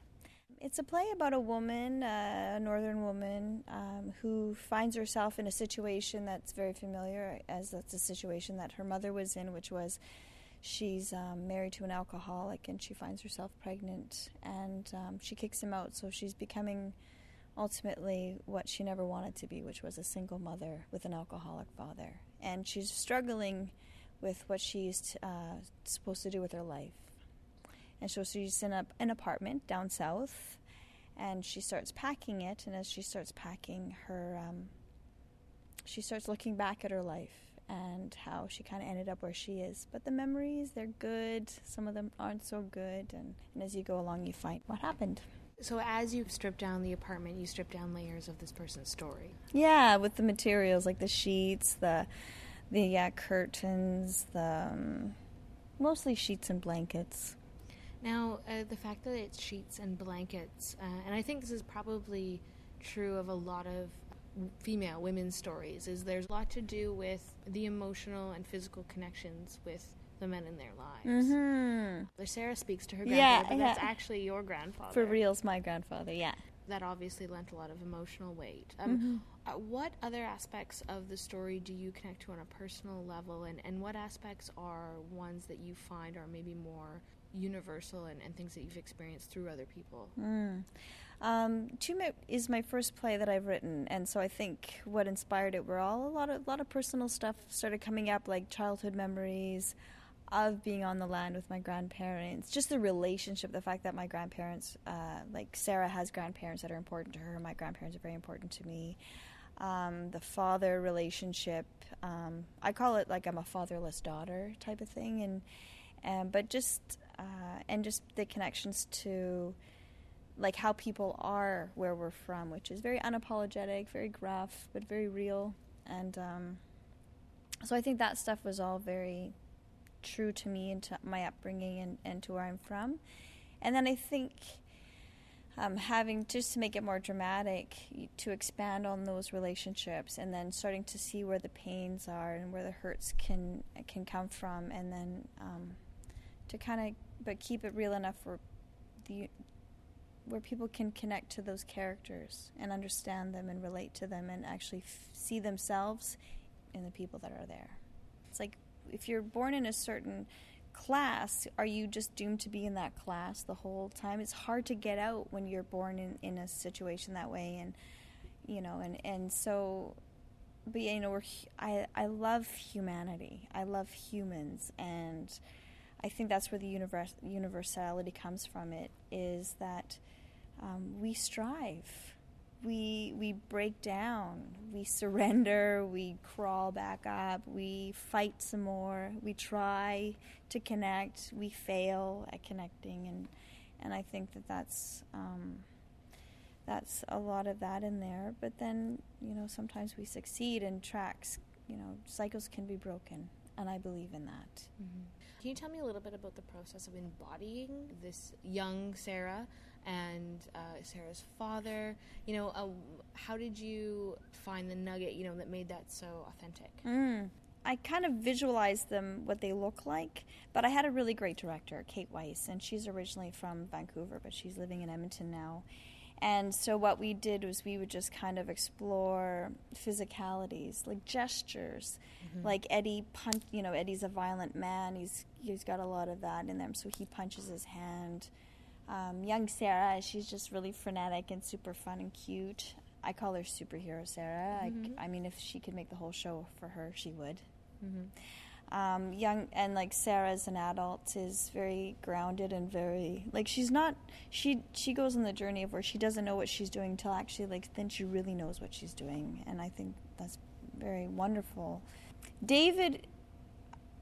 Speaker 12: It's a play about a woman, uh, a northern woman, um, who finds herself in a situation that's very familiar, as that's a situation that her mother was in, which was she's um, married to an alcoholic and she finds herself pregnant and um, she kicks him out. So she's becoming ultimately what she never wanted to be, which was a single mother with an alcoholic father. And she's struggling with what she's uh, supposed to do with her life. And so she's in a, an apartment down south, and she starts packing it. And as she starts packing, her um, she starts looking back at her life and how she kind of ended up where she is. But the memories, they're good. Some of them aren't so good. And, and as you go along, you find what happened.
Speaker 3: So as you strip down the apartment, you strip down layers of this person's story.
Speaker 12: Yeah, with the materials like the sheets, the the curtains, the um, mostly sheets and blankets.
Speaker 3: Now, uh, the fact that it's sheets and blankets, uh, and I think this is probably true of a lot of female women's stories, is there's a lot to do with the emotional and physical connections with the men in their lives.
Speaker 12: Mm-hmm.
Speaker 3: Sarah speaks to her grandfather,
Speaker 12: Yeah,
Speaker 3: but
Speaker 12: yeah.
Speaker 3: that's actually your grandfather.
Speaker 12: For real's my grandfather, yeah.
Speaker 3: That obviously lent a lot of emotional weight. Um,
Speaker 12: Mhm.
Speaker 3: uh, what other aspects of the story do you connect to on a personal level, and, and what aspects are ones that you find are maybe more universal and, and things that you've experienced through other people?
Speaker 12: Mm. Um, Tumit is my first play that I've written, and so I think what inspired it were all a lot of a lot of personal stuff started coming up, like childhood memories of being on the land with my grandparents, just the relationship, the fact that my grandparents, uh, like Sarah, has grandparents that are important to her. My grandparents are very important to me. Um, the father relationship, um, I call it like I'm a fatherless daughter type of thing, and and but just uh, and just the connections to like how people are where we're from, which is very unapologetic, very gruff, but very real. And um, so I think that stuff was all very true to me and to my upbringing and, and to where I'm from. And then I think um, having just to make it more dramatic, to expand on those relationships, and then starting to see where the pains are and where the hurts can can come from, and then um, to kind of but keep it real enough for the where people can connect to those characters and understand them and relate to them and actually f- see themselves in the people that are there. It's like if you're born in a certain class, are you just doomed to be in that class the whole time? It's hard to get out when you're born in, in a situation that way and you know, and and so, but you know, we're I I love humanity. I love humans, and I think that's where the univers- universality comes from. It is that um, we strive. We we break down, we surrender, we crawl back up, we fight some more, we try to connect, we fail at connecting, and and I think that that's um, that's a lot of that in there. But then you know sometimes we succeed, and tracks, you know, cycles can be broken, and I believe in that.
Speaker 1: Can you tell me a little bit about the process of embodying this young Sarah and uh, Sarah's father? You know, uh, how did you find the nugget, you know, that made that so authentic?
Speaker 12: Mm. I kind of visualized them what they look like, but I had a really great director, Kate Weiss, and she's originally from Vancouver, but she's living in Edmonton now. And so what we did was we would just kind of explore physicalities, like gestures, like Eddie punch. You know, Eddie's a violent man. He's he's got a lot of that in them, so he punches his hand. Um, young Sarah, she's just really frenetic and super fun and cute. I call her superhero Sarah.
Speaker 1: Mhm.
Speaker 12: I, I mean, if she could make the whole show for her, she would.
Speaker 1: Mm-hmm.
Speaker 12: Um, young and like Sarah as an adult is very grounded and very like she's not she she goes on the journey of where she doesn't know what she's doing until actually like then she really knows what she's doing and I think that's very wonderful. David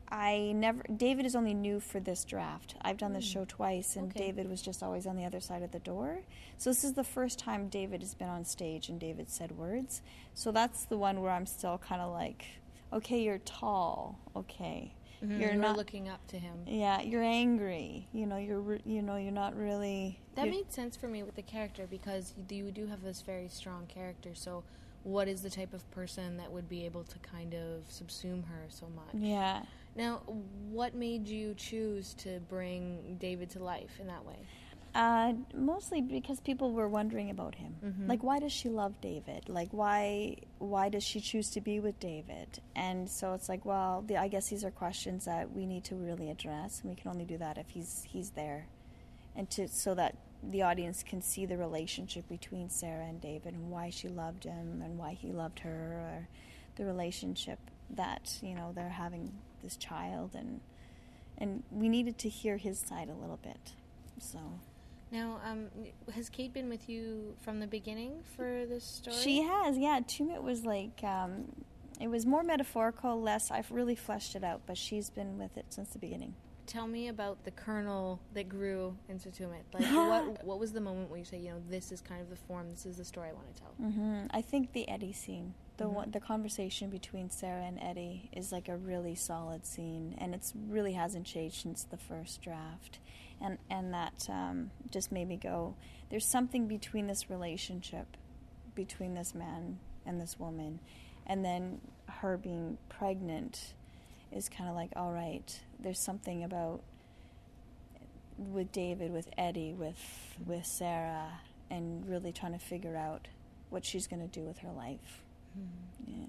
Speaker 12: I never David is only new for this draft. I've done this
Speaker 1: Mm.
Speaker 12: show twice and
Speaker 1: Okay.
Speaker 12: David was just always on the other side of the door. So this is the first time David has been on stage and David said words. So that's the one where I'm still kind of like okay, you're tall. Okay.
Speaker 1: Mhm,
Speaker 12: You're
Speaker 1: you were
Speaker 12: not
Speaker 1: looking up to him.
Speaker 12: Yeah, you're angry. You know, you're you know, you're not really
Speaker 1: That made sense for me with the character because you do have this very strong character. So, what is the type of person that would be able to kind of subsume her so much?
Speaker 12: Yeah.
Speaker 1: Now, what made you choose to bring David to life in that way?
Speaker 12: Uh, mostly because people were wondering about him.
Speaker 1: Mhm.
Speaker 12: Like, why does she love David? Like, why why does she choose to be with David? And so it's like, well, the, I guess these are questions that we need to really address, and we can only do that if he's he's there, and to so that the audience can see the relationship between Sarah and David and why she loved him and why he loved her, or the relationship that you know they're having this child and and we needed to hear his side a little bit. So.
Speaker 1: Now, um, has Kate been with you from the beginning for this story?
Speaker 12: She has, yeah. Tumit was like, um, it was more metaphorical, less. I've really fleshed it out, but she's been with it since the beginning.
Speaker 1: Tell me about the kernel that grew into Tumit. Like, what what was the moment where you say, you know, this is kind of the form, this is the story I want to tell?
Speaker 12: hmm I think the Eddie scene, the
Speaker 1: Mhm.
Speaker 12: one, the conversation between Sarah and Eddie, is like a really solid scene, and it's really hasn't changed since the first draft, and and that um, just made me go. There's something between this relationship, between this man and this woman, and then her being pregnant, is kind of like all right. There's something about with David, with Eddie, with with Sarah, and really trying to figure out what she's going to do with her life. Yeah.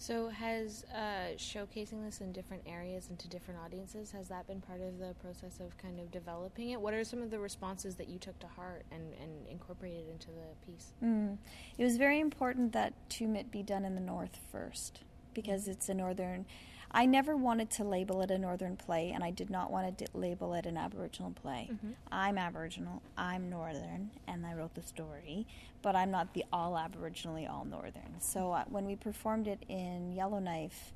Speaker 1: So, has uh, showcasing this in different areas and to different audiences has that been part of the process of kind of developing it? What are some of the responses that you took to heart and, and incorporated into the piece?
Speaker 12: Mm. It was very important that Tumit be done in the north first because it's a northern. I never wanted to label it a northern play, and I did not want to di- label it an Aboriginal play.
Speaker 1: Mhm.
Speaker 12: I'm Aboriginal, I'm Northern, and I wrote the story, but I'm not the all Aboriginally, all Northern. So uh, when we performed it in Yellowknife,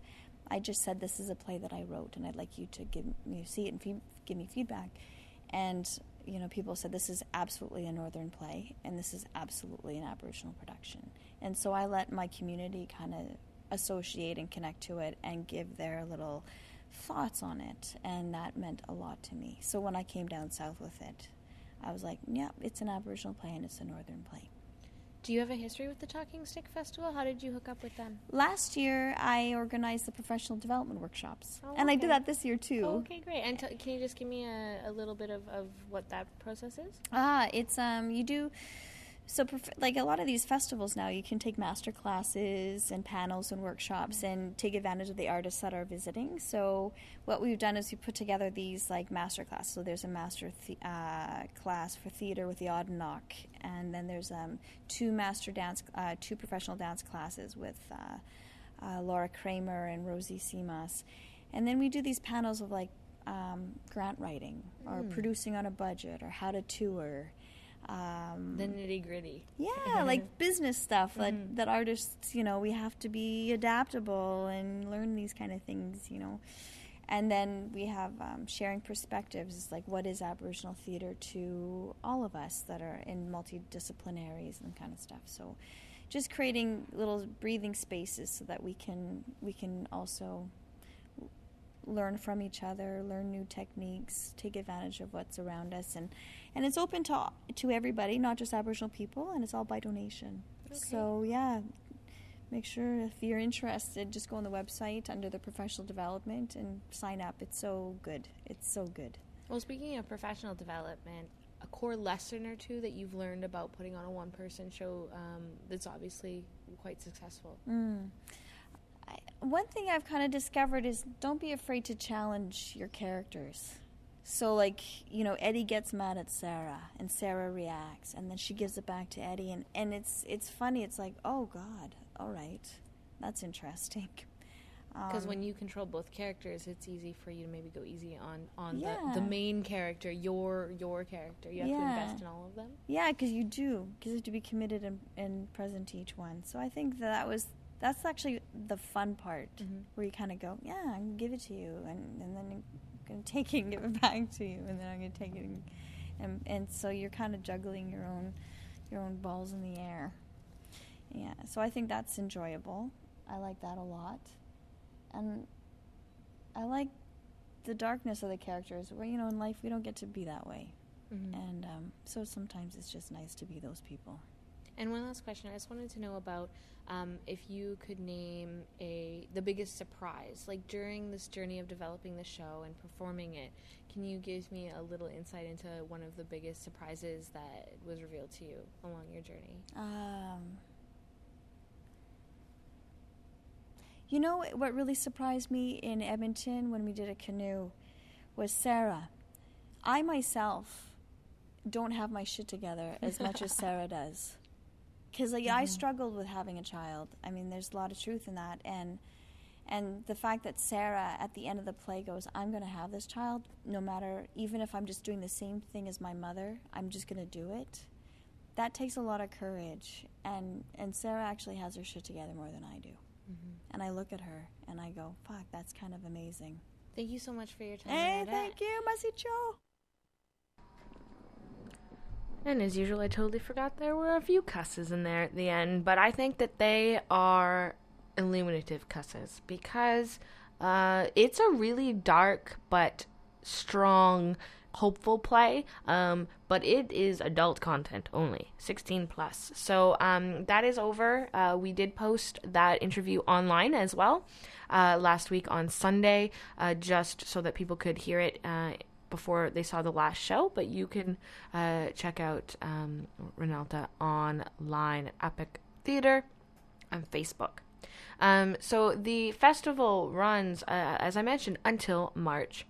Speaker 12: I just said this is a play that I wrote, and I'd like you to give me see it and fe- give me feedback. And you know, people said this is absolutely a northern play, and this is absolutely an Aboriginal production. And so I let my community kind of associate and connect to it and give their little thoughts on it, and that meant a lot to me. So when I came down south with it, I was like, yeah, it's an Aboriginal play and it's a northern play.
Speaker 1: Do you have a history with the Talking Stick Festival? How did you hook up with them?
Speaker 12: Last year, I organized the professional development workshops,
Speaker 1: Oh,
Speaker 12: and I did that this year too.
Speaker 1: Oh, okay, great. And t- can you just give me a, a little bit of, of what that process is?
Speaker 12: Ah, it's um you do so prof- like a lot of these festivals now you can take master classes and panels and workshops and take advantage of the artists that are visiting. So what we've done is we put together these like master classes. So there's a master the- uh, class for theater with the Odd Knock and then there's um, two master dance, uh, two professional dance classes with uh, uh, Lara Kramer and Rosy Simas, and then we do these panels of like um, grant writing or
Speaker 1: Mm.
Speaker 12: producing on a budget or how to tour. Um,
Speaker 1: The nitty gritty.
Speaker 12: yeah, like business stuff that, that artists, you know, we have to be adaptable and learn these kind of things, you know. And then we have um, sharing perspectives. It's like, what is Aboriginal theater to all of us that are in multidisciplinaries and kind of stuff. So, just creating little breathing spaces so that we can we can also learn from each other, learn new techniques, take advantage of what's around us, and and it's open to to everybody, not just Aboriginal people, and it's all by donation. So yeah, make sure if you're interested, just go on the website under the professional development and sign up. It's so good. It's so good.
Speaker 1: Well, speaking of professional development, a core lesson or two that you've learned about putting on a one person show um, that's obviously quite successful.
Speaker 12: Mm. I, one thing I've kind of discovered is don't be afraid to challenge your characters. So, like, you know, Eddie gets mad at Sarah, and Sarah reacts, and then she gives it back to Eddie, and, and it's it's funny. It's like, oh God, all right, that's interesting.
Speaker 1: Because
Speaker 12: Um,
Speaker 1: when you control both characters, it's easy for you to maybe go easy on on
Speaker 12: Yeah.
Speaker 1: the, the main character, your your character. You have to invest in all of them.
Speaker 12: Yeah, because you do, because you have to be committed and, and present to each one. So I think that, that was that's actually the fun part, where you kind of go, yeah, I'm give it to you, and, and then I'm take it and give it back to you, and then I'm gonna take it, and and, and so you're kind of juggling your own your own balls in the air. Yeah, so I think that's enjoyable. I like that a lot, and I like the darkness of the characters. Where you know in life we don't get to be that way. And um, so sometimes it's just nice to be those people.
Speaker 1: And one last question, I just wanted to know about um, if you could name a the biggest surprise, like during this journey of developing the show and performing it. Can you give me a little insight into one of the biggest surprises that was revealed to you along your journey?
Speaker 12: Um, you know what really surprised me in Edmonton when we did a canoe was Sarah. I myself don't have my shit together as much as Sarah does. Because like, I
Speaker 1: Mhm.
Speaker 12: struggled with having a child. I mean, there's a lot of truth in that, and and the fact that Sarah at the end of the play goes, "I'm going to have this child, no matter even if I'm just doing the same thing as my mother. I'm just going to do it." That takes a lot of courage, and and Sarah actually has her shit together more than I do. And I look at her and I go, "Fuck, that's kind of amazing."
Speaker 1: Thank you so much for your time.
Speaker 12: Hey,
Speaker 1: Reneltta.
Speaker 12: thank you, Masicho.
Speaker 1: And as usual, I totally forgot there were a few cusses in there at the end, but I think that they are illuminative cusses because uh, it's a really dark but strong, hopeful play. Um, but it is adult content only, 16 plus. So um, that is over. Uh, we did post that interview online as well uh, last week on Sunday, uh, just so that people could hear it. Before they saw the last show, but you can uh, check out um, Reneltta online at Akpik Theater on Facebook. Um, so the festival runs, uh, as I mentioned, until March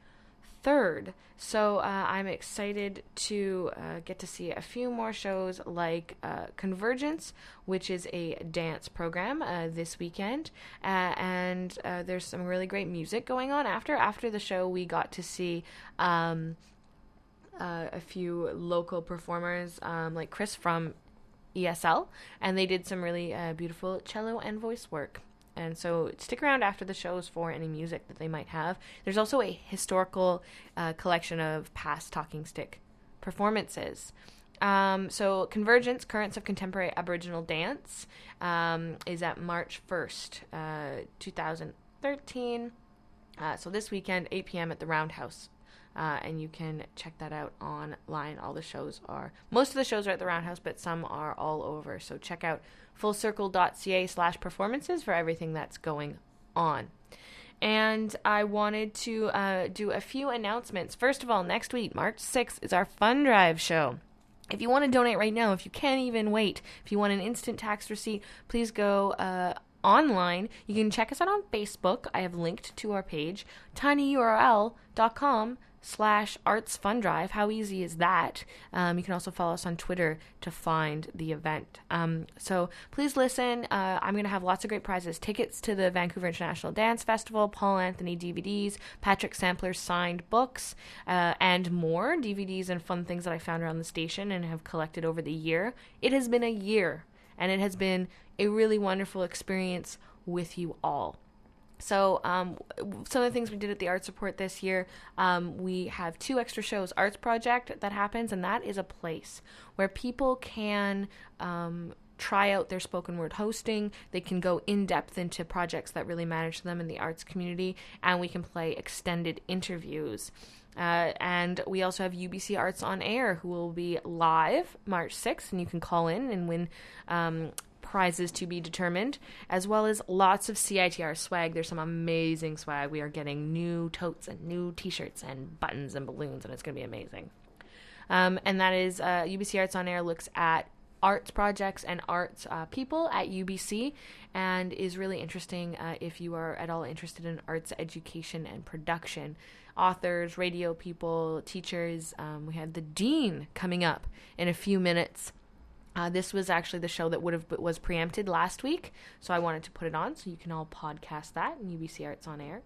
Speaker 1: 3rd. So uh, I'm excited to uh, get to see a few more shows like uh, Convergence, which is a dance program uh, this weekend. Uh, and uh, there's some really great music going on after. After the show, we got to see. Um, a few local performers, um, like Chris from ESL, and they did some really beautiful cello and voice work. And so stick around after the shows for any music that they might have. There's also a historical uh, collection of past talking stick performances. Um, so Convergence, Currents of Contemporary Aboriginal Dance, um, is at March 1st, uh, 2013. Uh, so this weekend, 8 p.m. at the Roundhouse. Uh, and you can check that out online. All the shows are, most of the shows are at the Roundhouse, but some are all over. So check out fullcircle.ca slash performances for everything that's going on. And I wanted to uh, do a few announcements. First of all, next week, March 6th, is our Fund Drive show. If you want to donate right now, if you can't even wait, if you want an instant tax receipt, please go uh, online. You can check us out on Facebook. I have linked to our page, tinyurl.com slash arts fun drive. How easy is that? Um, you can also follow us on Twitter to find the event. Um, so please listen. Uh, I'm going to have lots of great prizes tickets to the Vancouver International Dance Festival, Paul Anthony DVDs, Patrick Sampler's signed books, uh, and more DVDs and fun things that I found around the station and have collected over the year. It has been a year, and it has been a really wonderful experience with you all. So, um, some of the things we did at the Arts Report this year, um, we have two extra shows. Arts Project that happens, and that is a place where people can um, try out their spoken word hosting. They can go in depth into projects that really matter to them in the arts community, and we can play extended interviews. Uh, and we also have UBC Arts on Air, who will be live March 6th, and you can call in and win um, prizes to be determined, as well as lots of CITR swag. There's some amazing swag. We are getting new totes and new t shirts and buttons and balloons, and it's going to be amazing. Um, and that is uh, UBC Arts on Air looks at arts projects and arts uh, people at UBC and is really interesting uh, if you are at all interested in arts education and production. Authors, radio people, teachers. Um, we had the dean coming up in a few minutes. Uh, this was actually the show that would have was preempted last week, so I wanted to put it on so you can all podcast that and UBC Arts on Air.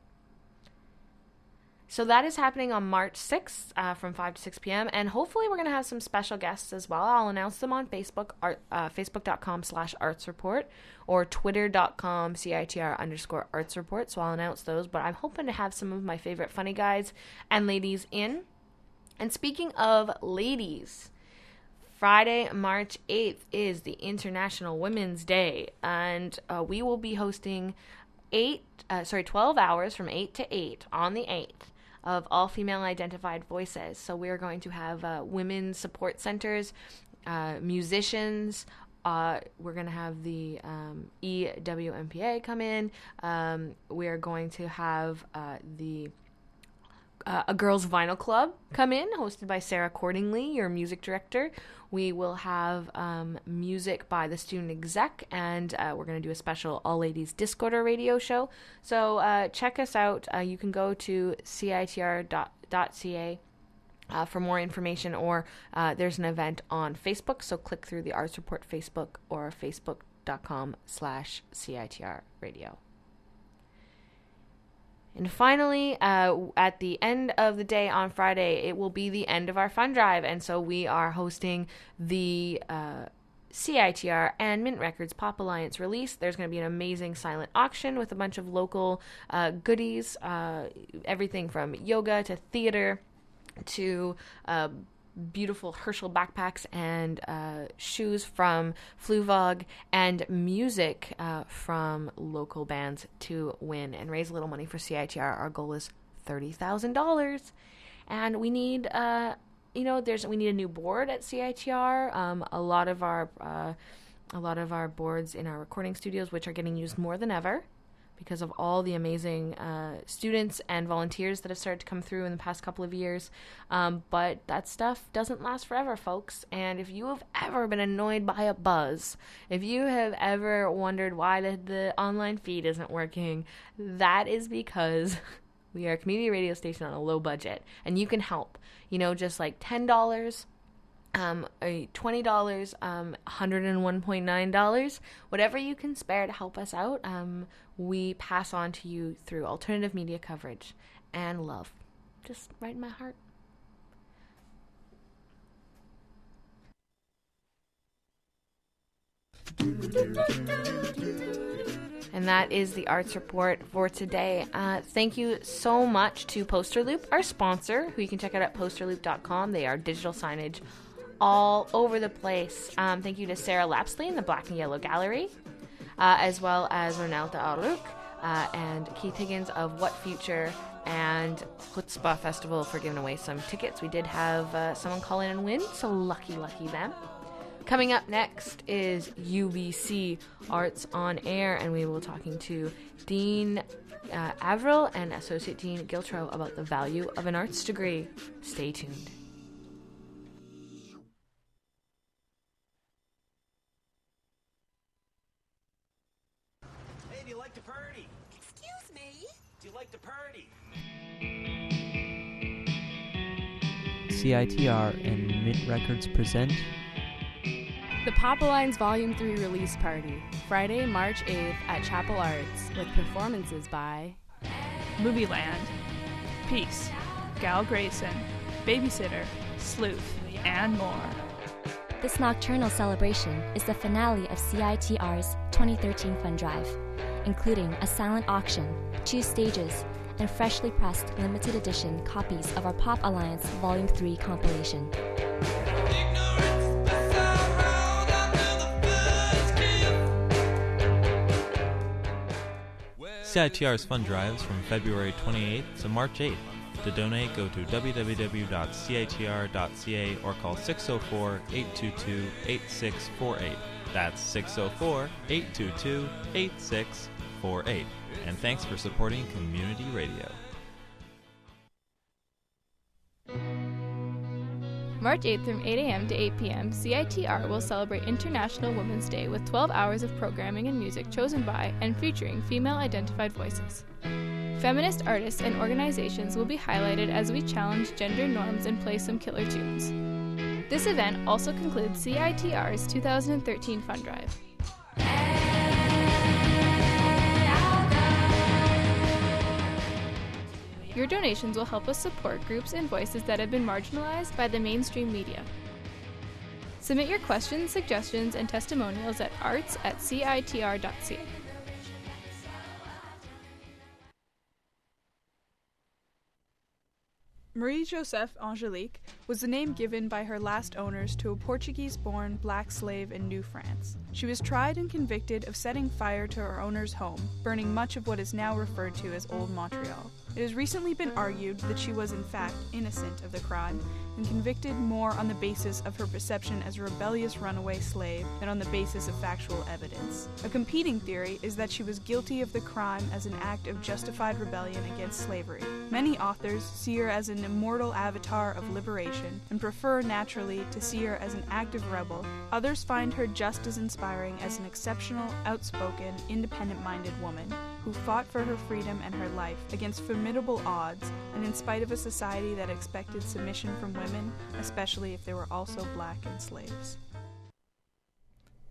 Speaker 1: So that is happening on March 6th uh, from 5 to 6 p.m. And hopefully we're going to have some special guests as well. I'll announce them on Facebook, art, uh, facebook.com slash arts report or twitter.com CITR underscore arts report. So I'll announce those. But I'm hoping to have some of my favorite funny guys and ladies in. And speaking of ladies, Friday, March 8th is the International Women's Day, and uh, we will be hosting eight, uh, sorry, 12 hours from 8 to 8 on the 8th of all female identified voices. So we're going to have uh, women's support centers, uh, musicians. Uh, we're going to have the um, EWMPA come in. Um, we're going to have uh, the uh, a girls vinyl club come in hosted by sarah cordingley your music director. We will have um, music by the student exec and uh, we're going to do a special all ladies discorder radio show. So uh, check us out. Uh, you can go to citr.ca uh, for more information or uh, there's an event on facebook so click through the arts report facebook or facebook.com slash citr radio and finally, uh, at the end of the day on Friday, it will be the end of our fund drive. And so we are hosting the uh, CITR and Mint Records Pop Alliance release. There's going to be an amazing silent auction with a bunch of local uh, goodies, uh, everything from yoga to theater to uh, beautiful Herschel backpacks and uh, shoes from Fluvog and music uh, from local bands to win and raise a little money for CITR. Our goal is thirty thousand dollars, and we need uh, you know there's we need a new board at CITR. Um, a lot of our uh, a lot of our boards in our recording studios, which are getting used more than ever because of all the amazing uh, students and volunteers that have started to come through in the past couple of years. Um, but that stuff doesn't last forever, folks. And if you have ever been annoyed by a buzz, if you have ever wondered why the, the online feed isn't working, that is because. We are a community radio station on a low budget, and you can help. You know, just like $10, um, $20, um, $101.9, whatever you can spare to help us out. Um, we pass on to you through alternative media coverage and love. Just right in my heart. And that is the arts report for today. Uh, thank you so much to Posterloop, our sponsor, who you can check out at posterloop.com. They are digital signage all over the place. Um, thank you to Sarah Lapsley in the Black and Yellow Gallery uh, as well as Reneltta Arluk uh, and Keith Higgins of What Future and Chutzpah Festival for giving away some tickets. We did have uh, someone call in and win, so lucky, lucky them. Coming up next is UBC Arts on Air, and we will be talking to Dean uh, Averill and Associate Dean Giltro about the value of an arts degree. Stay tuned.
Speaker 13: CITR and Mint Records present
Speaker 14: The Pop Alliance Volume 3 release party, Friday, March 8th at Chapel Arts, with performances by
Speaker 15: Movieland, Peace, Gal Grayson, Babysitter, Sleuth, and more.
Speaker 16: This nocturnal celebration is the finale of CITR's 2013 Fund Drive, including a silent auction, two stages, and freshly pressed limited edition copies of our Pop Alliance Volume 3 compilation.
Speaker 17: CITR's fund drives from February 28th to March 8th. To donate, go to www.citr.ca or call 604 822 8648. That's 604 822 8648. And thanks for supporting community radio.
Speaker 14: March 8th from 8 a.m. to 8 p.m., CITR will celebrate International Women's Day with 12 hours of programming and music chosen by and featuring female identified voices. Feminist artists and organizations will be highlighted as we challenge gender norms and play some killer tunes. This event also concludes CITR's 2013 Fund Drive. Your donations will help us support groups and voices that have been marginalized by the mainstream media. Submit your questions, suggestions, and testimonials at arts at citr.ca.
Speaker 15: Marie Joseph Angelique was the name given by her last owners to a Portuguese born black slave in New France. She was tried and convicted of setting fire to her owner's home, burning much of what is now referred to as Old Montreal. It has recently been argued that she was in fact innocent of the crime and convicted more on the basis of her perception as a rebellious runaway slave than on the basis of factual evidence. A competing theory is that she was guilty of the crime as an act of justified rebellion against slavery. Many authors see her as an immortal avatar of liberation and prefer naturally to see her as an active rebel. Others find her just as inspiring as an exceptional, outspoken, independent minded woman who fought for her freedom and her life against formidable odds and in spite of a society that expected submission from women, especially if they were also black and slaves.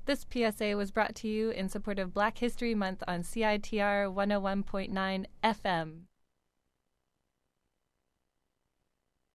Speaker 18: This PSA was brought to you in support of Black History Month on CITR 101.9 FM.